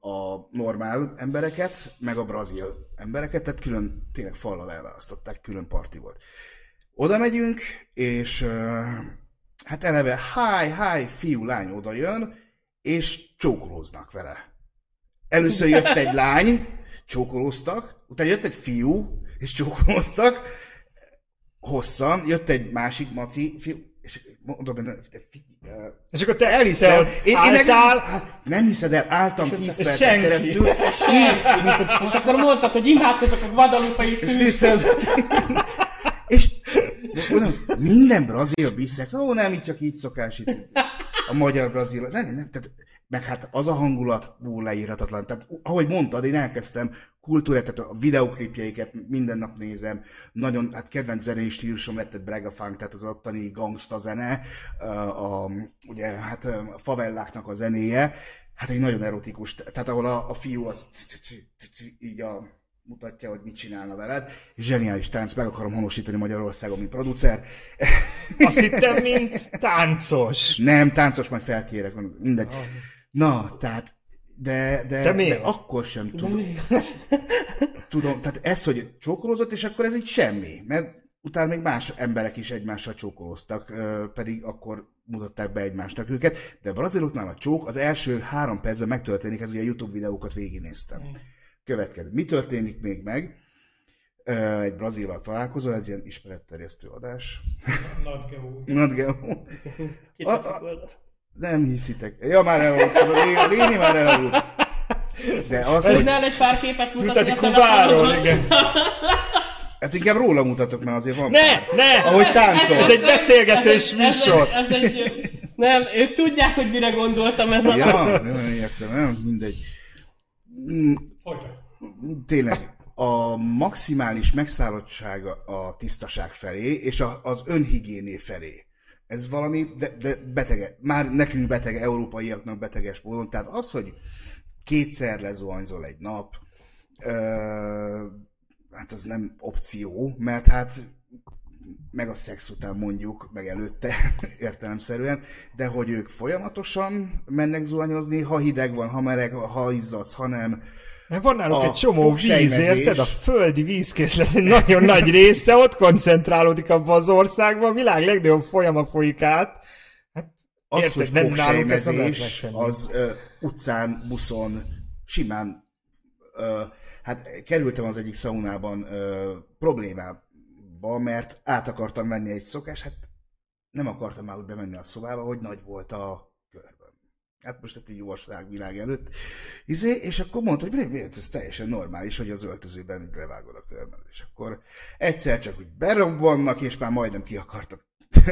a normál embereket, meg a brazil embereket, tehát külön, tényleg fallal elválasztották, külön parti volt. Oda megyünk, és hát eleve háj, háj, fiú, lány oda jön, és csókolóznak vele. Először jött egy lány, csókolóztak, utána jött egy fiú, és csókolóztak, hosszan, jött egy másik maci fiú, és mondom, hogy És akkor te elhiszem, te én, én meg, álltál, hát nem hiszed el, álltam 10 és percet senki. keresztül, így, mint egy És akkor mondtad, hogy imádkozok a Guadalupe-i szűz. Sziszez. És de mondom, minden brazil biszex, ó, nem, így csak így szokás itt. A magyar brazil, nem, nem, tehát, meg hát az a hangulat, ú, leírhatatlan. Tehát, ahogy mondtad, én elkezdtem kultúrát, tehát a videoklipjeiket minden nap nézem, nagyon, hát kedvenc zenei stílusom lett egy brega funk, tehát az ottani gangsta zene, a, a, ugye, hát a favelláknak a zenéje, hát egy nagyon erotikus, tehát ahol a, a fiú az így a, mutatja, hogy mit csinálna veled. Zseniális tánc, meg akarom honosítani Magyarországon, mint producer. azt hittem, mint táncos. Nem, táncos, majd felkérek, mindegy. Na, tehát, de, de, De miért? de akkor sem tudom. [laughs] tudom. Tehát ez, hogy csókolózott, és akkor ez így semmi. Mert utána még más emberek is egymással csókolóztak, pedig akkor mutatták be egymásnak őket. De braziloknál a csók az első három percben megtörténik, ez ugye a YouTube videókat végignéztem. Következő. Mi történik még meg? Egy brazillal találkozol, ez ilyen ismeretterjesztő adás. Nagy geó. Not geo. [laughs] A- a-. Nem hiszitek. Ja, már elaludtam. A Léni már elaludott. De az, hogy... Egy pár képet mutatni a Kubáról, igen. [laughs] Hát inkább róla mutatok, mert azért van. Ne, ne! Ahogy táncol. Ez egy beszélgetés ez, műsor. Ez egy, ez egy, nem, ők tudják, hogy mire gondoltam ez a... Ja, nem értem, nem, mindegy. Mm, Folytatj. Tényleg, a maximális megszállottsága a tisztaság felé, és a, az önhigiéné felé. Ez valami de, de betege, már nekünk betege, európaiaknak beteges módon. Tehát az, hogy kétszer lezuhanyzol egy nap, ö, hát az nem opció, mert hát meg a szex után mondjuk, meg előtte [laughs] értelemszerűen, de hogy ők folyamatosan mennek zuhanyozni, ha hideg van, ha meleg, ha izzadsz, ha nem. Nem van náluk egy csomó víz, érted? A földi vízkészlet egy nagyon nagy része ott koncentrálódik abban az országban, a világ legnagyobb folyama folyik át. Hát, Az, érted, hogy nem lehet fogsejmezés, megtenni. az ö, utcán, buszon, simán, ö, hát kerültem az egyik szaunában ö, problémába, mert át akartam venni egy szokás, hát nem akartam már úgy bemenni a szobába, hogy nagy volt a. Hát most ezt így ország világ előtt. Izé, és akkor mondta, hogy miért, ez teljesen normális, hogy az öltözőben így levágod a körben. És akkor egyszer csak úgy berobbannak, és már majdnem ki akartak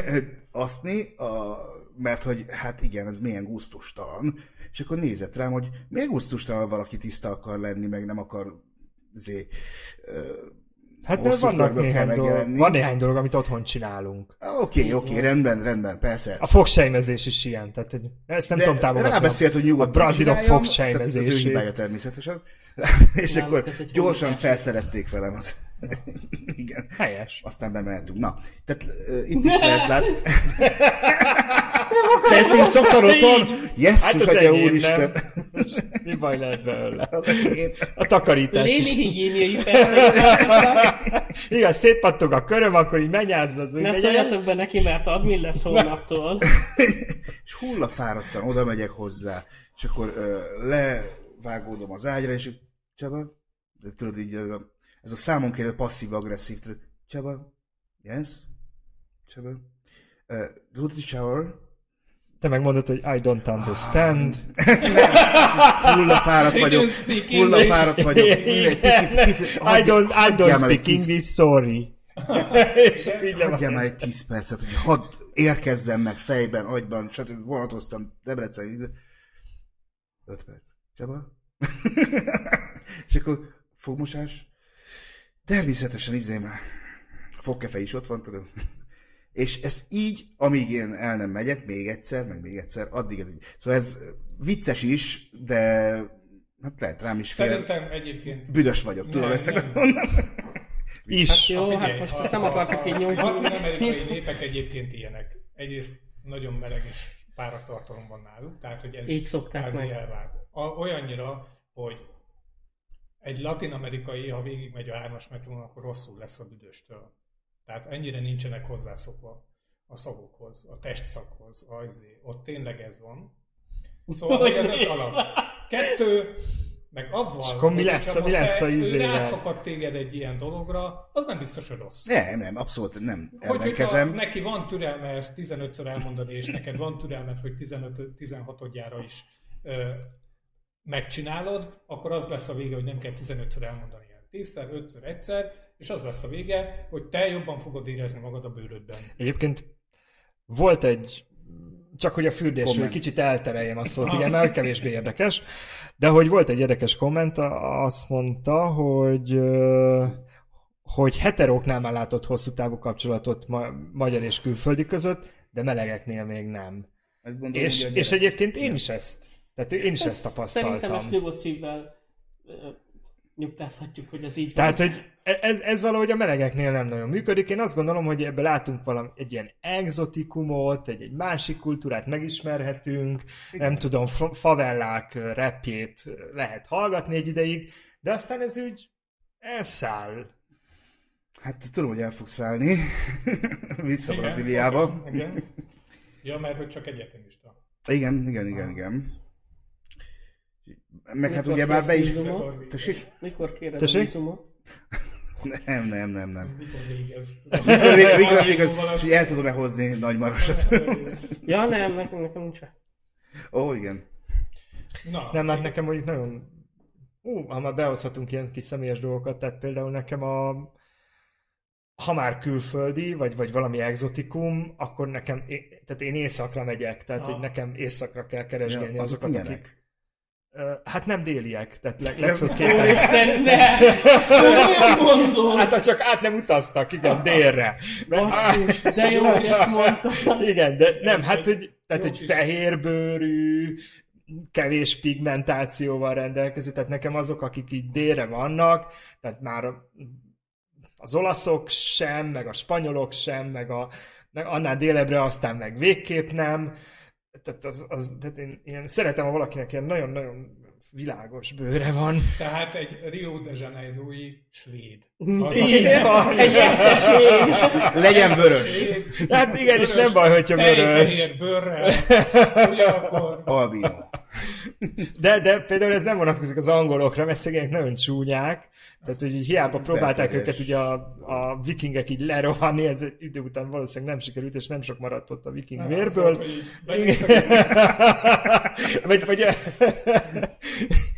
[laughs] aszni, a, mert hogy hát igen, ez milyen gusztustalan. És akkor nézett rám, hogy miért gusztustalan, valaki tiszta akar lenni, meg nem akar zé, ö, hát mert vannak néhány dolog, van néhány dolog, amit otthon csinálunk. Oké, oké, rendben, rendben, persze. A fogsejmezés is ilyen, tehát hogy ezt nem tudom támogatni. rábeszélt, hogy nyugodtan A brazilok tehát Az ő hibája természetesen. És Náluk akkor ez gyorsan felszerették velem. Az... [laughs] Igen. Helyes. Aztán bemehetünk. Na, tehát uh, itt is lehet látni. [laughs] Te ezt így szoktad otthon? Jesszus, Hát atya úristen. Mi baj lehet belőle? A takarítás Léni is. higiéniai. Igen, szétpattog a köröm, akkor így menyázd az. Ne szóljatok be neki, mert admin lesz holnaptól. [laughs] És hullafáradtan oda megyek hozzá, és akkor ö, levágódom az ágyra, és Csaba, de tudod így ez a, ez a számon kérő passzív-agresszív, Csaba, yes, Csaba, uh, go to the shower, Te megmondod, hogy I don't understand. hullafáradt They vagyok, hullafáradt vagyok, [laughs] mindegy, picit, picit, I don't, I don't speak tíz- English, sorry. [laughs] És Hagyjál már egy 10 percet, hogy hadd érkezzem meg fejben, agyban, stb. vonatoztam Debrecen. 5 perc. Csaba? [laughs] és akkor fogmosás. Természetesen izé már fogkefe is ott van, tudod. [laughs] És ez így, amíg én el nem megyek, még egyszer, meg még egyszer, addig ez így. Szóval ez vicces is, de hát lehet rám is fél. Szerintem egyébként... Büdös vagyok, tudom ezt akarom. [laughs] Is. Jó, Figyelj, hát most a- ezt nem a- akartuk így A nyújtani. latin-amerikai népek egyébként ilyenek. Egyrészt nagyon meleg és páratartalom van náluk, tehát hogy ez Így szokták elvág. A, olyannyira, hogy egy latin-amerikai, ha végigmegy a hármas metrón, akkor rosszul lesz a büdöstől. Tehát ennyire nincsenek hozzászokva a szagokhoz, a testszakhoz, a izé. Ott tényleg ez van. Szóval még ez öt alap. Kettő, meg avval, És akkor mi hogy lesz- mi lesz a izével? rászokott téged egy ilyen dologra, az nem biztos, hogy rossz. Nem, nem, abszolút nem Hogy, ellenkezem. neki van türelme ezt 15-ször elmondani, és neked van türelmed, hogy 15-16-odjára is ö, megcsinálod, akkor az lesz a vége, hogy nem kell 15-ször elmondani ilyen 10-szer, 5-ször, egyszer, és az lesz a vége, hogy te jobban fogod érezni magad a bőrödben. Egyébként volt egy, csak hogy a fürdésről Komment. kicsit eltereljem a szót, igen, [laughs] mert kevésbé érdekes, de hogy volt egy érdekes komment, a- azt mondta, hogy hogy heteróknál már látott hosszú távú kapcsolatot ma- magyar és külföldi között, de melegeknél még nem. Gondolom, És, és egyébként én is ezt, tehát én is ezt Szerintem ezt tapasztaltam. nyugodt szívvel ö, nyugtázhatjuk, hogy ez így Tehát, van. hogy e- ez, ez valahogy a melegeknél nem nagyon működik. Én azt gondolom, hogy ebbe látunk valami, egy ilyen exotikumot, egy, egy másik kultúrát megismerhetünk, nem tudom, fa- favellák repjét lehet hallgatni egy ideig, de aztán ez úgy elszáll. Hát tudom, hogy el fogsz szállni. [laughs] Vissza Igen, Brazíliába. pontosan, Igen. Ja, mert hogy csak egyetemista. Igen, igen, igen, igen. Meg hát ugye már be is... Tessék? Mikor kéred Tessék? a vízumot? Nem, nem, nem, nem. Mikor végez? Mikor, évvel és hogy el tudom-e hozni Nagymarosat. Ja, nem, nekem, nekem nincs. Ó, igen. Na, Nem, hát nekem mondjuk nagyon Ú, ha már behozhatunk ilyen kis személyes dolgokat, tehát például nekem a ha már külföldi, vagy, vagy valami exotikum, akkor nekem, tehát én északra megyek, tehát Ah. hogy nekem északra kell keresgélni Ja, azok azokat, milyenek? akik... Hát nem déliek, tehát leg, legfőképpen... Úristen, ne! Hát ha csak át nem utaztak, igen, délre. Mert- Basszus, de jó, hogy ezt mondtad. Igen, de nem, hát hogy, tehát, hogy fehérbőrű, kevés pigmentációval rendelkező, tehát nekem azok, akik így délre vannak, tehát már az olaszok sem, meg a spanyolok sem, meg, a, meg annál délebbre aztán meg végképp nem. Tehát, az, az, tehát én, én szeretem, ha valakinek ilyen nagyon-nagyon világos bőre van. Tehát egy Rio de Janeiro-i svéd. Így van. Egy egyes Legyen vörös. Svéd, Hát igen, és vörös, nem baj, hogyha vörös. tejfehér bőrrel, ugyanakkor Albino. De, de például ez nem vonatkozik az angolokra, mert szegények nagyon csúnyák, tehát hogy így hiába próbálták Beteges. őket ugye a, a vikingek így lerohanni, ez idő után valószínűleg nem sikerült, és nem sok maradt ott a viking Nem, vérből. [laughs] vagy, vagy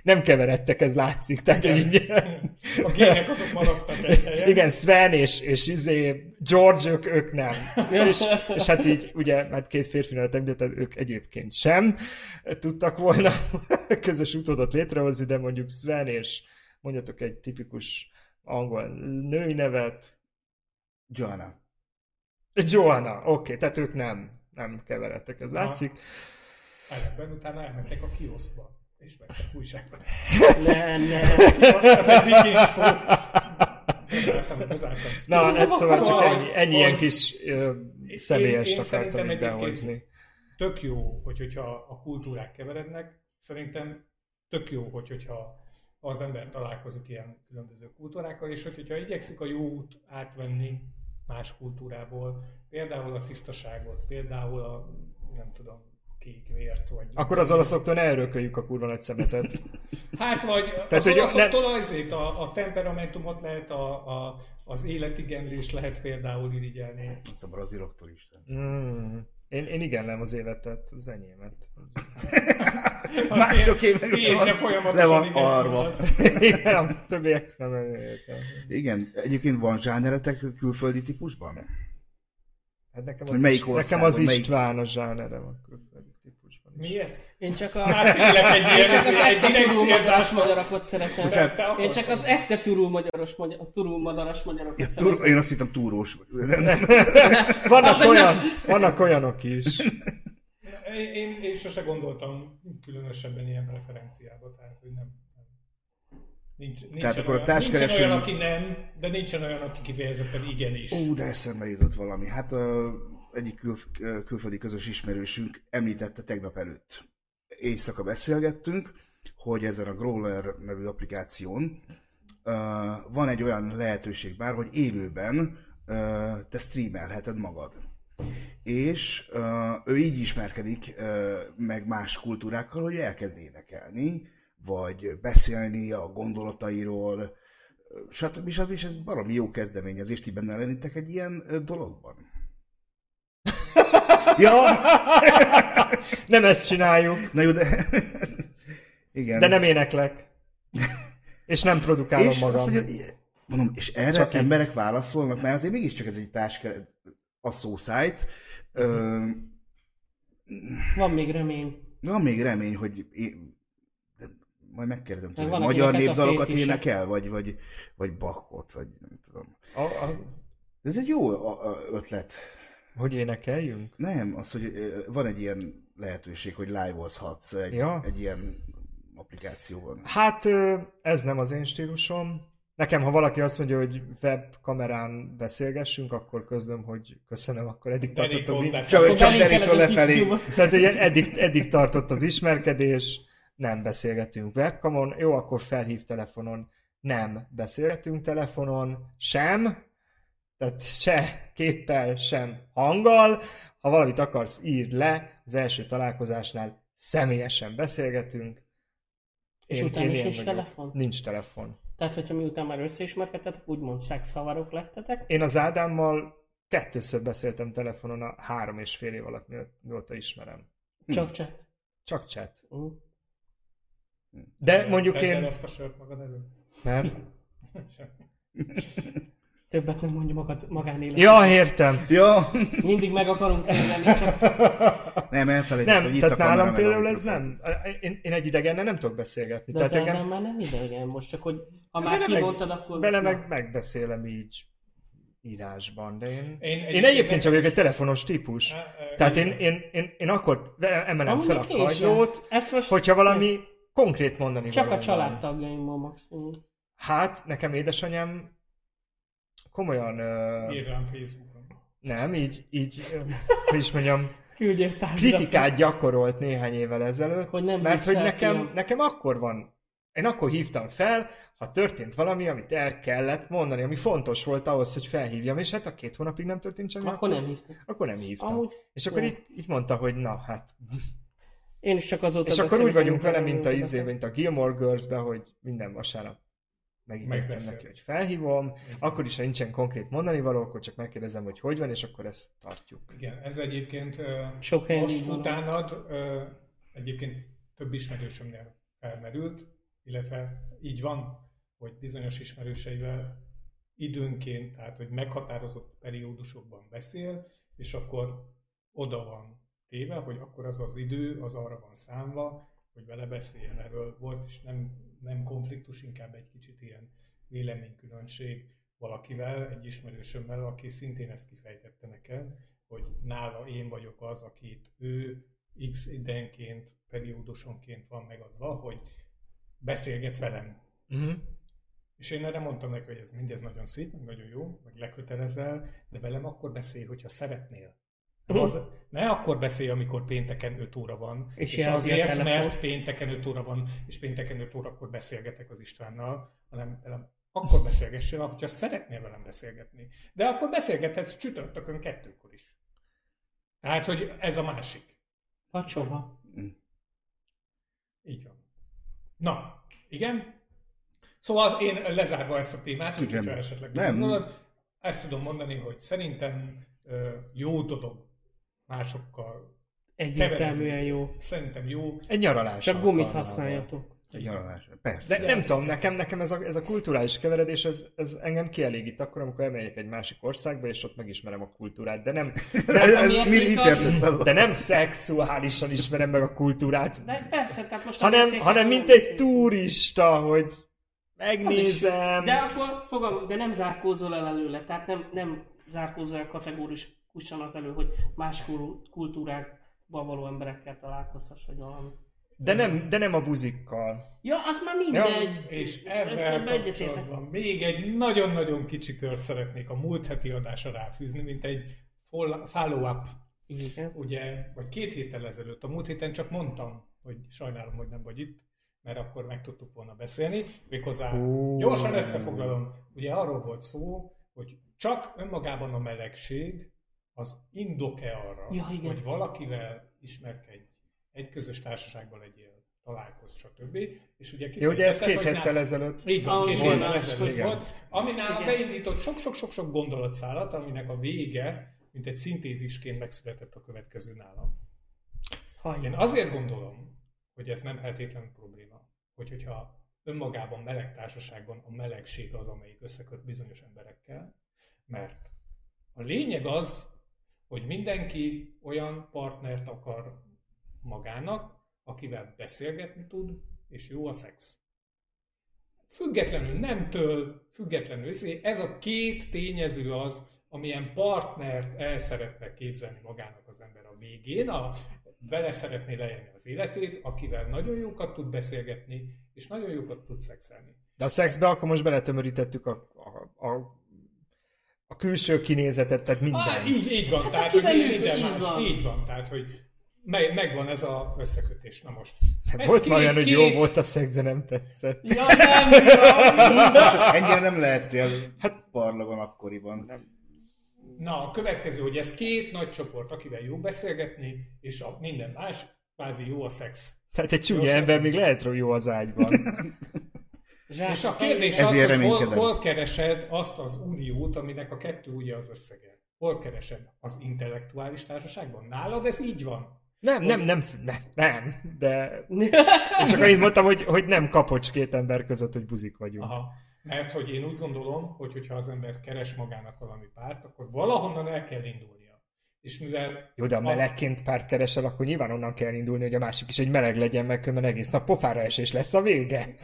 nem keveredtek, ez látszik. Tehát, hogy így, a gének azok maradtak egy helyen. igen, Sven és, és izé, George, ők, ők nem. [laughs] és, és hát így, ugye, mert két férfinak említetted, ők egyébként sem tudtak volna [laughs] közös utódot létrehozni, de mondjuk Sven és mondjatok egy tipikus angol női nevet, Joanna. Joanna, oké, okay, tehát ők nem, nem keveredtek, ez látszik. Ellenben utána elmentek a kioszba, és vettek újságot. [laughs] Ne, ne. Az, az egy viking szó. Bezártam, bezártam. Na, hát szóval csak Szóval, ennyi, ennyi ilyen hogy- kis ö, Én- személyest én akartam szerintem így behozni. Tök jó, hogy, hogyha a kultúrák keverednek. Szerintem tök jó, hogy, hogyha az ember találkozik ilyen különböző kultúrákkal, és hogy, hogyha igyekszik a jó út átvenni más kultúrából, például a tisztaságot, például a, nem tudom, kék vért, vagy... Akkor az olaszoktól ne örököljük a kurva nagy szemetet. Hát vagy Tehát, az hogy olaszoktól azért a, a temperamentumot lehet, a, a, az életigenlést lehet például irigyelni. Azt a braziloktól is. Mm. Én, én igellem az életet, az enyémet. [laughs] Mások évek Végre le van igen, arva. [laughs] Igen, többiek nem értem. Igen, egyébként van zsáneretek külföldi típusban? Hát nekem az, melyik is, nekem az melyik- István a zsánere van külföldi típusban is. Miért? Én csak a... Hát egy Én ilyen, csak az madaras szeretem. Bocsánat, Én csak az ekte turul magyaros magyar, turul madaras magyarokat Ja, szeretem. tur- én azt hittem túrós. Nem, nem. [laughs] Vannak, Az, olyan, vannak olyanok is. Én, én, én sose gondoltam különösebben ilyen preferenciába, tehát hogy nem. nem. Nincs, nincsen Tehát akkor a olyan, társkereső- Nincsen olyan, aki nem, de nincsen olyan, aki kifejezetten igenis. Ú, de eszembe jutott valami. Hát a, egyik kül, külföldi közös ismerősünk említette tegnap előtt. Éjszaka beszélgettünk, hogy ezen a Growler nevű applikáción van egy olyan lehetőség már, hogy élőben te streamelheted magad. És ő így ismerkedik meg más kultúrákkal, hogy elkezd énekelni, vagy beszélni a gondolatairól, stb. stb. És ez baromi jó kezdeményezés, ti benne lennétek egy ilyen dologban. Ja, [laughs] Nem ezt csináljuk, na jó, de... Igen. de nem éneklek. És nem produkálom és magam. azt mondja, mondom, és erre Csak Csak így. emberek válaszolnak, mert azért mégiscsak ez egy táska a szószájt. Ö, Van még remény. van még remény, hogy én, de majd megkérdezem van, magyar népdalokat énekel, vagy, vagy, vagy Bachot, vagy nem tudom. A, a, De ez egy jó ötlet. Hogy énekeljünk? Nem, az, hogy van egy ilyen lehetőség, hogy live-ozhatsz egy, Ja. egy ilyen applikációban. Hát ez nem az én stílusom. Nekem, ha valaki azt mondja, hogy webkamerán beszélgessünk, akkor közlöm, hogy köszönöm, akkor eddig tartott az, in... Csak, csak derítől a lefelé. Tehát ugye eddig, eddig tartott az ismerkedés, nem beszélgetünk webkamon, jó, akkor felhív telefonon, nem beszélgetünk telefonon, sem, tehát se képpel, sem hanggal. Ha valamit akarsz, írd le, az első találkozásnál személyesen beszélgetünk. És utána is nincs telefon? Nincs telefon. Tehát, hogyha miután már összeismerkedtetek, úgymond szexhavarok lettetek, Én az Ádámmal kettőször beszéltem telefonon a három és fél év alatt, mióta- ismerem. csak chat. Csak chat. Mm. De mondjuk én... azt a sört magad elő. Nem? [laughs] [laughs] Többet nem mondja magad, magánélet. Ja, értem. Ja, Mindig meg akarunk lenni, csak [laughs] nem, elfelejtettem, Nem, hogy itt tehát nálam például ez nem. Én, én egy idegennel nem tudok beszélgetni. de az tehát engem engem már nem idegen most, csak hogy ha már Vele meg- kimondtad, akkor... vele meg megbeszélem így írásban, de én... Én, Én egyébként csak vagyok egy telefonos típus. Á, á, Tehát én én, én, én, akkor emelem Amúgy fel a kagylót, hogyha valami konkrét mondani Csak a családtagjaimmal maximum. Hát, nekem édesanyám komolyan... Uh, Ír rám Facebookon. nem, így, így, hogy is mondjam, [laughs] kritikát gyakorolt néhány évvel ezelőtt, Hogy nem mert hogy nekem, nekem akkor van, én akkor hívtam fel, ha történt valami, amit el kellett mondani, ami fontos volt ahhoz, hogy felhívjam, és hát a két hónapig nem történt semmi, Akkor nem hívtak. akkor nem hívtam. Amúgy és akkor így, így mondta, hogy na hát. én is csak azóta És akkor úgy vagyunk vele, mint a izé, mint a Gilmore girls hogy minden vasárnap megígértem neki, hogy felhívom, akkor is, ha nincsen konkrét mondani való, akkor csak megkérdezem, hogy hogy van, és akkor ezt tartjuk. Igen, ez egyébként Sok helyen most utánad egyébként több ismerősömnél felmerült, illetve így van, hogy bizonyos ismerőseivel időnként, tehát hogy meghatározott periódusokban beszél, és akkor oda van téve, hogy akkor az az idő, az arra van számva, hogy vele beszéljen erről. Volt is nem, nem konfliktus, inkább egy kicsit ilyen véleménykülönbség valakivel, egy ismerősömmel, aki szintén ezt kifejtette nekem, hogy nála én vagyok az, akit ő x időnként, periódusonként van megadva, hogy beszélget velem. Uh-huh. És én erre mondtam neki, hogy ez mindez nagyon szép, meg nagyon jó, meg lekötelezel, de velem akkor beszélj, hogyha szeretnél. Nem Az, ne akkor beszélj, amikor pénteken 5 óra van, És és, azért, mert pénteken 5 óra van, és pénteken 5 órakor beszélgetek az Istvánnal, hanem velem akkor beszélgessél, hogyha szeretnél velem beszélgetni. De akkor beszélgethetsz csütörtökön kettőkor is. Tehát, hogy ez a másik. Vagy soha. Így van. Na, igen? Szóval az én lezárva ezt a témát, Igen. hogyha esetleg Nem. gondolod, ezt tudom mondani, hogy szerintem jó dolog másokkal. Egyértelműen jó. Szerintem jó. Egy nyaralás. Csak gumit használjatok. Egy nyaralás. Persze. De nem tudom, nekem, nekem ez, a, ez a kulturális keveredés, ez, ez engem kielégít akkor, amikor elmegyek egy másik országba, és ott megismerem a kultúrát, de nem, [laughs] ez, nem, ez Miért mi, mit az? értesz az? de nem szexuálisan ismerem meg a kultúrát, De persze, tehát most... hanem, hanem mint egy turista, hogy megnézem. De akkor fogalmam, de nem zárkózol el előle, tehát nem, nem zárkózol el kategórikusan az elő, hogy más kul- kultúrákban való emberekkel találkozhass, vagy valami. De nem, de nem a buzikkal. Ja, az már mindegy. És Ezzel kapcsolatban még egy nagyon-nagyon kicsi kört szeretnék a múlt heti adásra ráfűzni, mint egy fol- follow-up, Igen. ugye, vagy két héttel ezelőtt. A múlt héten csak mondtam, hogy sajnálom, hogy nem vagy itt, mert akkor meg tudtuk volna beszélni. Méghozzá Ó. gyorsan összefoglalom. Ugye arról volt szó, hogy csak önmagában a melegség az indok-e arra, Ja, igen. hogy valakivel ismerkedj, egy közös társaságban legyél, találkozz, stb. És ugye Jó, ugye ez két hogy héttel nál- ezelőtt. így van, két héttel ezelőtt volt, ami nálam beindított sok-sok-sok gondolatszálat, aminek a vége, mint egy szintézisként megszületett a következő nálam. Hallj. Én azért gondolom, hogy ez nem feltétlenül probléma, hogy hogyha önmagában meleg társaságban a melegség az, amelyik összeköt bizonyos emberekkel, mert a lényeg az, hogy mindenki olyan partnert akar magának, akivel beszélgetni tud, és jó a szex. Függetlenül nemtől, függetlenül izé, ez a két tényező az, amilyen partnert el szeretne képzelni magának az ember a végén, a, vele szeretné leélni az életét, akivel nagyon jókat tud beszélgetni, és nagyon jókat tud szexelni. De a szexbe akkor most beletömörítettük a, a, a, a külső kinézetet, tehát minden. Ah, így, így van, tehát, hogy minden így más, van. így van, tehát, hogy me- megvan ez a összekötés. Na most. ez Volt már két- olyan, hogy két- jó volt a szex, de nem tetszett. Ja, nem. Ennyire nem lehettél Hát- hát, parlagon akkoriban. Nem. Na, a következő, hogy ez két nagy csoport, akivel jó beszélgetni, és a minden más, kvázi jó a szex. Tehát egy csúnya ember még lehet, hogy jó az ágyban. Zsák És a kérdés az, hogy hol, hol keresed azt az uniót, aminek a kettő ugye az összege. Hol keresed? Az intellektuális társaságban? Nálad ez így van. Nem, nem, nem, nem, nem, de [laughs] én csak annyit mondtam, hogy, hogy nem kapocs két ember között, hogy buzik vagyunk. Aha. Mert hogy én úgy gondolom, hogy hogyha az ember keres magának valami párt, akkor valahonnan el kell indulnia. És mivel... Jó, de a melegként párt keresel, akkor nyilván onnan kell indulni, hogy a másik is egy meleg legyen, meg különben egész nap pofára esés lesz a vége.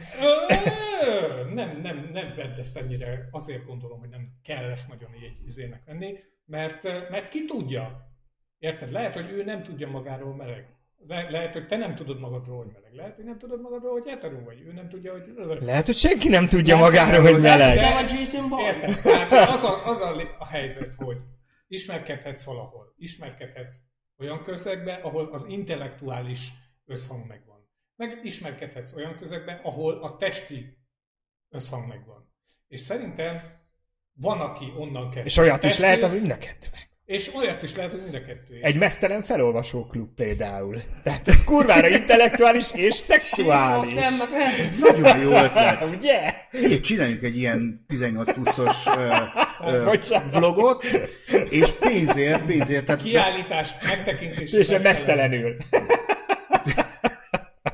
Nem, nem, nem vedd ezt ennyire, azért gondolom, hogy nem kell ezt nagyon így izének venni, mert, mert ki tudja. Érted? Lehet, hogy ő nem tudja magáról meleg. Le, lehet, hogy te nem tudod magadról, hogy meleg. Lehet, hogy nem tudod magadról, hogy hetero vagy. Ő nem tudja, hogy... Lehet, hogy senki nem tudja Lehet, magáról, hogy meleg. De. Érted? Tehát az a, az a, a helyzet, hogy ismerkedhetsz valahol. Ismerkedhetsz olyan közegbe, ahol az intellektuális összhang megvan. Meg ismerkedhetsz olyan közegbe, ahol a testi összhang megvan. És szerintem van, aki onnan kezd. És olyat is lehet, ami mind a kettő meg. És olyat is lehet, hogy mind a kettő. is. Egy mesztelen felolvasó klub például. Tehát ez kurvára intellektuális és szexuális. Nem, nem, nem. Nagyon jó ötlet. [laughs] Ugye? Figyelj, csináljunk egy ilyen 18 pluszos ö, ö, [laughs] Bocsánat. vlogot, és pénzért, pénzért, tehát Kiállítás, megtekintés. És mesztelenül.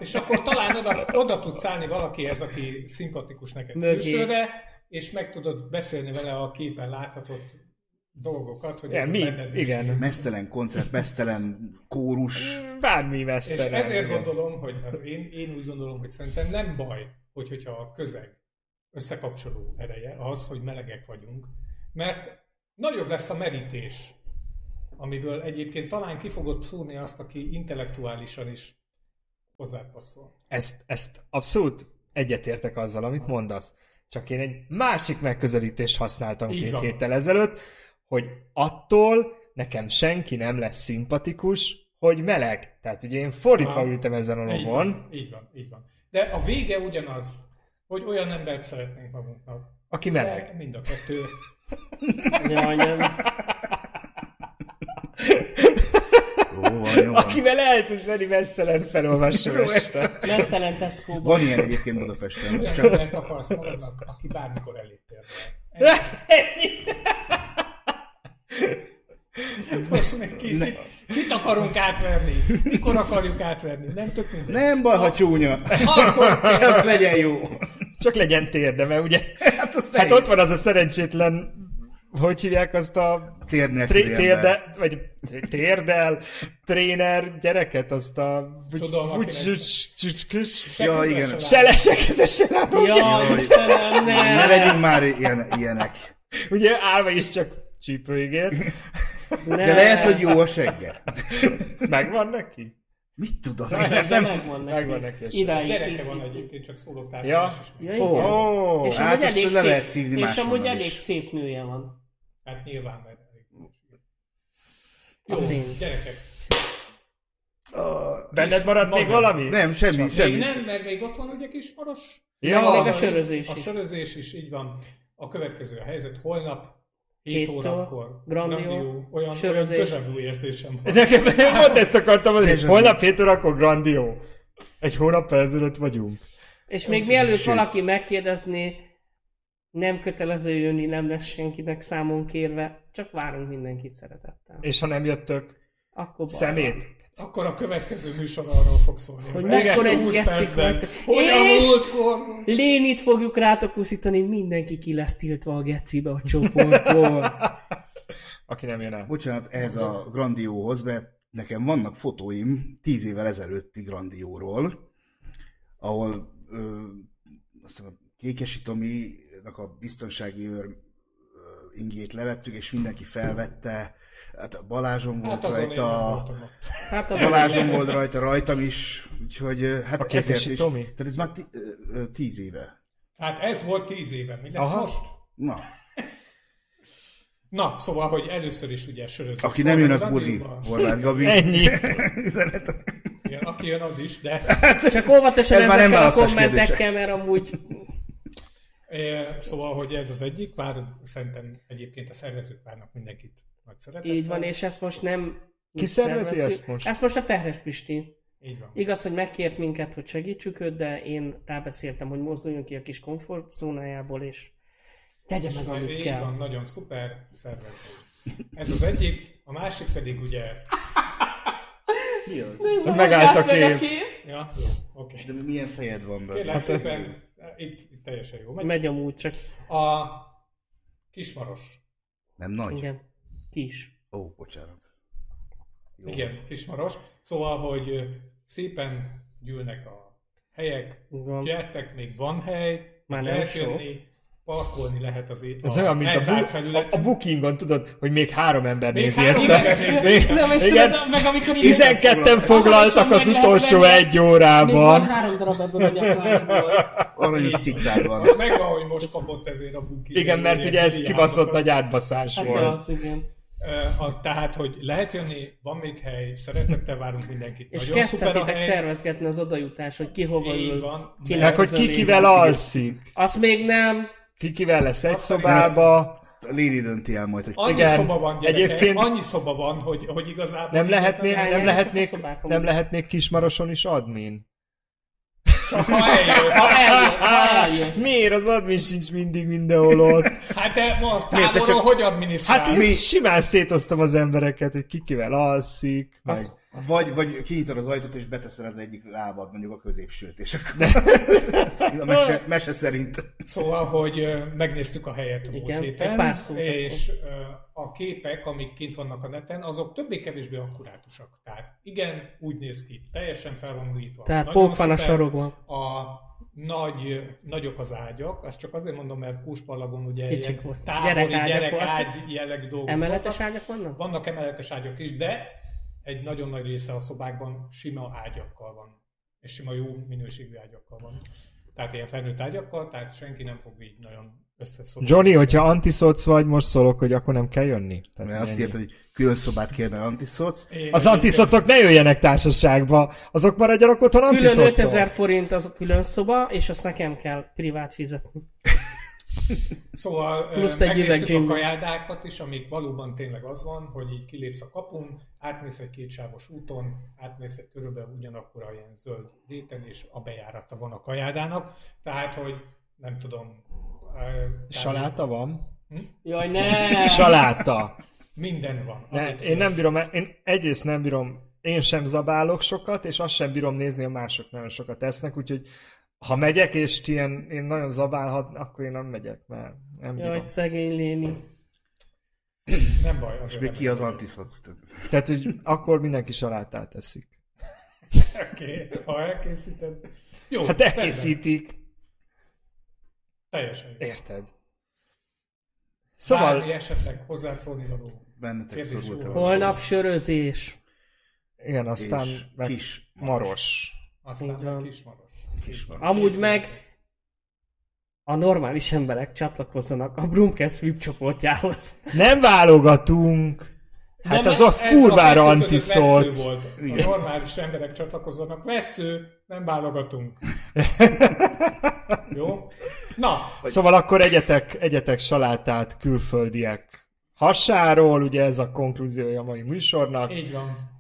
És akkor talán oda, oda tudsz állni valakihez, aki szimpatikus neked külsőre, és meg tudod beszélni vele a képen láthatott dolgokat, hogy ez Igen, mi? benned Igen. mesztelen koncert, mesztelen kórus. Bármi És mesztelen. ezért igen. gondolom, hogy az én, én úgy gondolom, hogy szerintem nem baj, hogy, hogyha a közeg összekapcsoló ereje az, hogy melegek vagyunk, mert nagyobb lesz a merítés, amiből egyébként talán ki fogod szúrni azt, aki intellektuálisan is hozzápasszol. Ezt, ezt abszolút egyetértek azzal, amit mondasz. Csak én egy másik megközelítést használtam Így két van. héttel ezelőtt, hogy attól nekem senki nem lesz szimpatikus, hogy meleg. Tehát ugye én fordítva Aha. ültem ezen a Így lovon, van, így van, így van. De a vége ugyanaz, hogy olyan embert szeretnénk magunknak. aki meleg. De mind a kettő. Jaj, nem. Jó, van, jó van. Akivel el tudsz venni mesztelen felolvasó este. Mesztelen Tesco-ban. Van ilyen egyébként Budapesten. Olyan Csak embert akarsz magadnak, aki bármikor elég térdel. Most még ki, ki, kit akarunk átverni? Mikor akarjuk átverni? Nem tök mindegy. nem baj, ha csúnya. Akkor Csak legyen jó. Csak legyen térde, mert ugye Hát, az hát ott van az a szerencsétlen hogy hívják azt a Tér nélküli tré- térde, vagy térdel, tréner gyereket, azt a... Tudom, Ja, igen. Se Selesek, ez a selem, ugye? Jaj, Istenem, Ne ne! legyünk már ilyen, ilyenek. Ugye állva is csak csípőigér. De lehet, hogy jó a segge. Megvan neki? Mit tudom? Nem, én? De Nem, megvan neki. Megvan neki. Idáig. Gyereke van egyébként, csak szólok Ja. Ja, igen. oh, És hát elég le szép, lehet szívni és amúgy elég is. szép nője van. Hát nyilván, mert Jó, gyerekek. benned maradt még Maga. valami? nem, semmi, Még semmi. nem, mert még ott van ugye kis maros. Ja, Meg még a Még sörözés A sörözés is, így van. A következő a helyzet. Holnap 7 Héttől, órakor. Grandió, olyan, olyan sörözés. közsevű érzésem van. Nekem pont ezt akartam mondani, holnap 7 órakor grandió. Egy hónap ezelőtt vagyunk. És még mielőtt Sőt. valaki megkérdezné, nem kötelező jönni, nem lesz senkinek számon kérve, csak várunk mindenkit szeretettel. És ha nem jöttök, Akkor baj szemét. Akkor a következő műsor arról fog szólni. Hogy mekkora egy 20 geci percben. volt. Hogyan És- múltkor? Lénit fogjuk rátok uszítani, mindenki ki lesz tiltva a gecibe a csoportból. [laughs] Aki nem jön el. Bocsánat, ez a Grandióhoz, mert nekem vannak fotóim tíz évvel ezelőtti Grandióról, ahol ö, azt hiszem, a Kékesi Tominak a biztonsági őr ö, ingét levettük, és mindenki felvette. Hát a Balázsom volt Hát én nem rajta. Hát a Balázsom volt rajta, rajtam is, úgyhogy hát A ezért is. Tomi? Tehát ez már tíz éve. Hát ez volt 10 éve. Mi lesz Aha. most? Na, Na, szóval, hogy először is ugye sörözés. aki nem jön, az buzi. Horváth Gabi. Ennyi. [laughs] Üzenet. Igen, aki jön, az is, de [laughs] Csak óvatosan Ez már nem ezekkel a kommentekkel, mert amúgy eh, szóval, hogy ez az egyik. Várunk, szerintem egyébként a szervezők várnak mindenkit nagy szeretettel. így van, és ezt most nem... Ki szervezi ezt most? Ezt most a Terhes Pisti. Így van. Igaz, hogy megkért minket, hogy segítsük őt, de én rábeszéltem, hogy mozduljon ki a kis komfortzónájából, és tegye meg, amit így kell. van, nagyon szuper szervező. Ez az egyik, a másik pedig ugye [laughs] Mi az? Nézd meg, Megállt a meg kép. Ja, jó, oké. De milyen fejed van benne? Kérlek Hát szépen, itt, itt teljesen jó. Megy. Megy amúgy csak. A kismaros. Nem nagy? Igen. Kis. Ó, bocsánat. Jó. Igen, kismaros. Szóval, hogy szépen gyűlnek a helyek, Van. gyertek, még van hely, Már nem lehet jönni, parkolni lehet az é- Ez a olyan, mint a, bu- a, a bookingon, tudod, hogy még három ember Még nézi három ezt a... ember nézi. Nem, és Igen. tudod, meg amikor így... 12 foglaltak az utolsó egy Még van órában. három darab ebből a. Aranyos cicád van. Megvan, hogy most kapott ezért a buki. Igen, mert ugye ez kibaszott nagy átbaszás Hát volt. az, igen. A, tehát, hogy lehet jönni, van még hely, szeretettel várunk mindenkit. És Nagyon szuper a kezdhetitek hely. szervezgetni az odajutás, hogy ki hova Így ül. van. kinek Meg hogy ki kivel alszik. Azt még nem. Ki kivel lesz egy Azt szobába. A Lady dönti el majd, hogy Annyi Igen. szoba van, gyerekek, Egyébként- annyi szoba van, hogy, hogy igazából... Nem lehetnék, nem lehetnék, nem lehetnék kismaroson is admin. Csak ha eljössz. Ha eljön, ha eljössz. Miért az admin sincs mindig mindenhol ott? Hát de ma Miért, te távolról csak- hogy adminisztrálsz? Hát mi? simán szétoztam az embereket, hogy ki kivel alszik, meg... Az- Vagy, vagy kinyitod az ajtót, és beteszed az egyik lábad, mondjuk a középsőt, és akkor... [laughs] a mese, mese szerint. Szóval, hogy megnéztük a helyet a múlt Igen, héten, egy pár szót és ö, a képek, amik kint vannak a neten, azok többé-kevésbé akkurátusak. Tehát igen, úgy néz ki, teljesen fel van újítva. Tehát pók van a sorokban. A nagy, nagyok az ágyak, azt csak azért mondom, mert Kúspallagon ugye Kicsik ilyen volt. távoli Gyerekágyak gyerekágy jellegű dolgok Emeletes voltak. ágyak vannak? Vannak emeletes ágyak is, de egy nagyon nagy része a szobákban sima ágyakkal van. És sima jó minőségű ágyakkal van. Tehát ilyen felnőtt ágyakkal, tehát senki nem fog így nagyon összeszólni. Johnny, hogyha antiszoc vagy, most szólok, hogy akkor nem kell jönni. Tehát Mert azt írta, hogy külön szobát kérne antiszoc. Én Az antiszocok ne jöjjenek társaságba, azok maradjanak otthon Külön antiszocok. 5000 forint az a külön szoba, és azt nekem kell privát fizetni. Szóval Plusz egy megnéztük üveg a gin. kajáldákat is, amik valóban tényleg az van, hogy így kilépsz a kapun, átmész egy kétsávos úton, átmész egy körülbelül ugyanakkor a ilyen zöld réten, és a bejárata van a kajáldának. Tehát, hogy nem tudom... Saláta van? Jaj, ne! Saláta. Minden van. Ne, én nem érsz. bírom, én egyrészt nem bírom, én sem zabálok sokat, és azt sem bírom nézni, a mások nagyon sokat esznek, úgyhogy ha megyek, és ilyen, én nagyon zabálhat, akkor én nem megyek, mert nem bírom. Jaj, szegény Léni. Nem baj. És még ki az antiszoc? Tehát, hogy akkor mindenki salátát eszik. Oké, ha elkészíted. Jó, Hát rendben. elkészítik. Teljesen. Érted? Szóval... Bármi esetleg hozzászólni való. Bennetek szorult Holnap sörözés. igen, aztán és meg kis maros. Aztán Így van. Amúgy meg a normális emberek csatlakozzanak a Brumcast VIP csoportjához. Nem válogatunk. Hát De az az ez kurvára a kettő között vesző antiszoc. volt. Igen. A normális emberek csatlakozzanak. Vesző, nem válogatunk. [laughs] Jó? Na, Szóval akkor egyetek, egyetek salátát külföldiek hasáról, ugye ez a konklúziója a mai műsornak. így van.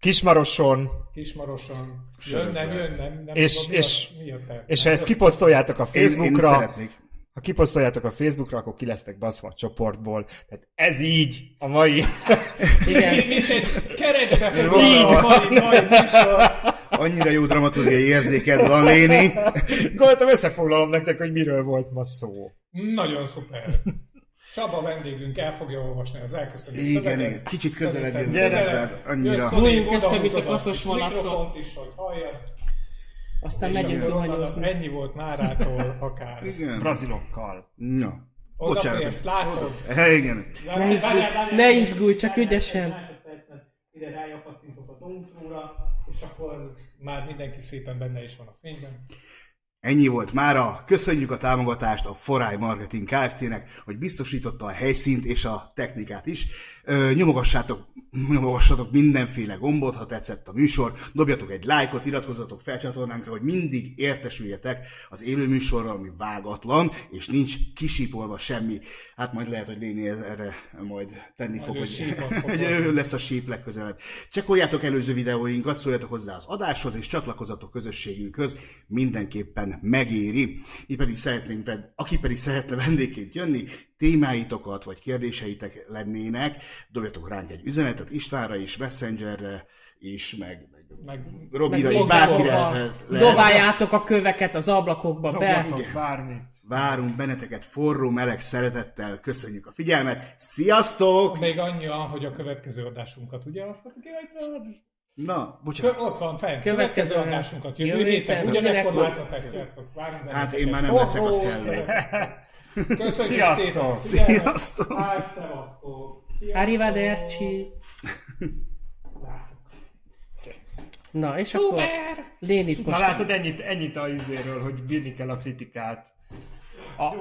Kismaroson, Kismaroson. Sörözve. Jön, nem, jön, nem, nem És- tudom, mi és- a, mi a és ha ezt kiposztoljátok a Én, én Facebookra, szeretnék. ha kiposztoljátok a Facebookra, akkor ki lesztek baszva a csoportból. Tehát ez így a mai... [laughs] Igen. Mint egy keretbe Így mai, mai műsor. Annyira jó dramaturgiai érzéked van, Léni. Gondoltam, összefoglalom nektek, hogy miről volt ma szó. Nagyon szuper. Csaba vendégünk el fogja olvasni az elköszönő Igen, szöveget. igen. Kicsit közelebb Szerintem jön közelebb. hozzád, annyira. Odébb, össze, mint a odahúzod koszos kis malacot. is, hogy halljad. Aztán És megyünk akkor onnan az zuhanyozni. ennyi volt Márától akár. Igen. Brazilokkal. Na. Bocsánat. Odaférsz, látod? Hé, igen. Ne izgulj, ne izgulj, csak ügyesen. Másodpercben ide rájapattintok a Domtróra, és akkor már mindenki szépen benne is van a fényben. Ennyi volt mára. Köszönjük a támogatást a Foráj Marketing Kft-nek, hogy biztosította a helyszínt és a technikát is. Nyomogassátok, nyomogassatok mindenféle gombot, ha tetszett a műsor. Dobjatok egy lájkot, iratkozzatok fel csatornánkra, hogy mindig értesüljetek az élő műsorral, ami vágatlan, és nincs kisípolva semmi. Hát majd lehet, hogy Léni erre majd tenni fog, ő hogy, sípon fog [laughs] hogy ő lesz a síp legközelebb. Csekkoljátok előző videóinkat, szóljatok hozzá az adáshoz, és csatlakozzatok közösségünkhöz, mindenképpen megéri. Mi pedig szeretnénk, aki pedig szeretne vendégként jönni, témáitokat vagy kérdéseitek lennének, dobjatok ránk egy üzenetet Istvánra is, Messengerre, is, meg, meg Meg, Robira Meg is, bárkire lehet. Dobáljátok a köveket az ablakokba be. Dobjatok bármit. Várunk benneteket forró, meleg szeretettel, köszönjük a figyelmet, sziasztok! még annyi, hogy a következő adásunkat, ugye azt Na, bocsánat, ott van fenn, Következő következő adásunkat jövő héten, ugyanekkor. Várunk Hát én már nem leszek a szellem. Köszönjük Sziasztok! szépen! Sziasztok! Hát, szevasztok! Sziasztok! Arrivederci. Látok. Na, és akkor Lénit Na látod, ennyit, ennyit a izéről, hogy bírni kell a kritikát. A